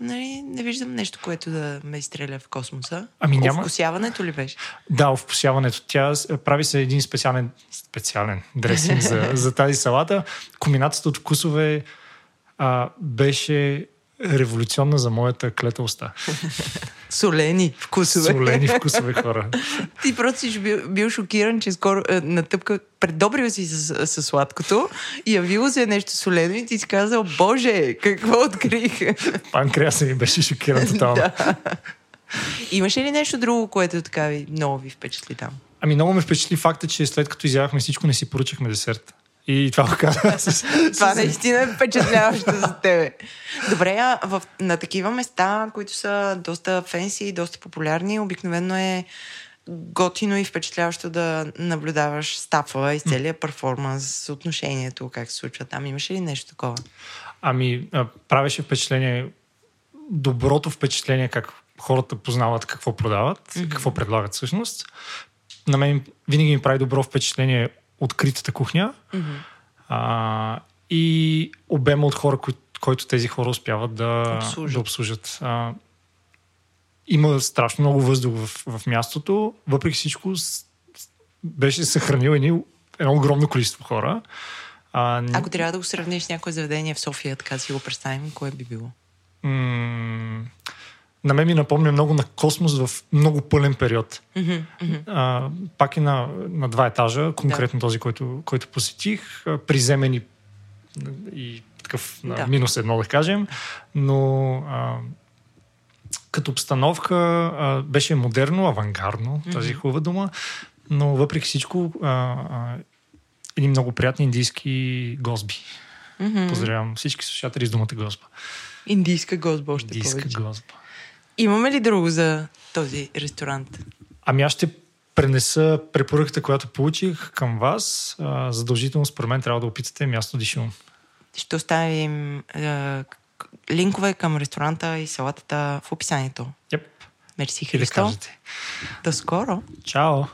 нали, не виждам нещо, което да ме изстреля в космоса. Ами няма- Вкусяването ли беше? Да, в посяването. Тя прави се един специален, специален дресинг за, за тази салата. Комбинацията от вкусове а, беше революционна за моята клета уста. Солени вкусове. Солени вкусове хора. Ти просто си бил, бил шокиран, че скоро е, натъпка, предобрил си с, с сладкото и явило се нещо солено и ти си казал, боже, какво открих? Панкреаса ми беше шокиран тотално. Имаше ли нещо друго, което така ви, много ви впечатли там? Ами много ме впечатли факта, че след като изявахме всичко, не си поръчахме десерт. И това го каза с, Това наистина е впечатляващо за тебе. Добре, а в, на такива места, които са доста фенси и доста популярни, обикновено е готино и впечатляващо да наблюдаваш стафа и целият перформанс, съотношението, как се случва там. Имаше ли нещо такова? Ами, правеше впечатление, доброто впечатление, как хората познават какво продават, mm-hmm. какво предлагат всъщност. На мен винаги ми прави добро впечатление откритата кухня Mm-hmm. а, и обема от хора, кои, който тези хора успяват да Обслужат. да обслужат. А, има страшно много въздух в, в мястото, въпреки всичко с, беше съхранил едни, едно огромно количество хора. А, Ако трябва да го сравниш с някое заведение в София, така си го представим, кое би било? м- на мен ми напомня много на Космос в много пълен период. А, пак е на, на два етажа, конкретно този, който, който посетих, а, приземен и, и такъв на Да. минус едно, да кажем, но а, като обстановка а, беше модерно, авангардно, тази хубава дума, но въпреки всичко а, а, едни много приятни индийски госби. Поздравявам всички слушатели с думата госба. Индийска гозба още Индийска повече. госба. Имаме ли друго за този ресторант? Ами аз ще пренеса препоръката, която получих към вас. А, задължително, според мен, трябва да опитате място Дишун. Ще оставим к- линкове към ресторанта и салатата в описанието. Yep. Мерси, Христо. До скоро! Чао!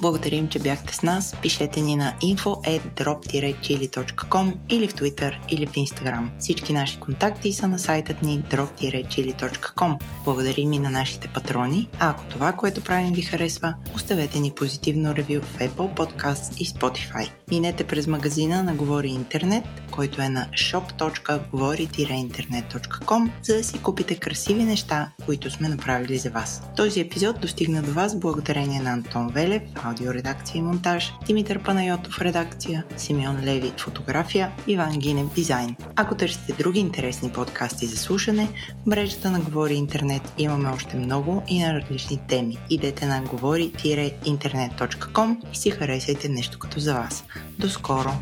Благодарим, че бяхте с нас. Пишете ни на info.drop-chili.com или в Twitter, или в Instagram. Всички наши контакти са на сайтът ни drop-chili.com. Благодарим и на нашите патрони. А ако това, което правим ви харесва, оставете ни позитивно ревю в Apple Podcasts и Spotify. Минете през магазина на Говори Интернет, който е на shop.govori-internet.com, за да си купите красиви неща, които сме направили за вас. Този епизод достигна до вас благодарение на Антон Велев, аудиоредакция и монтаж, Димитър Панайотов редакция, Симеон Леви фотография, Иван Гинев дизайн. Ако търсите други интересни подкасти за слушане, в мрежата на Говори Интернет имаме още много и на различни теми. Идете на говори-интернет.com и си харесайте нещо като за вас. До скоро!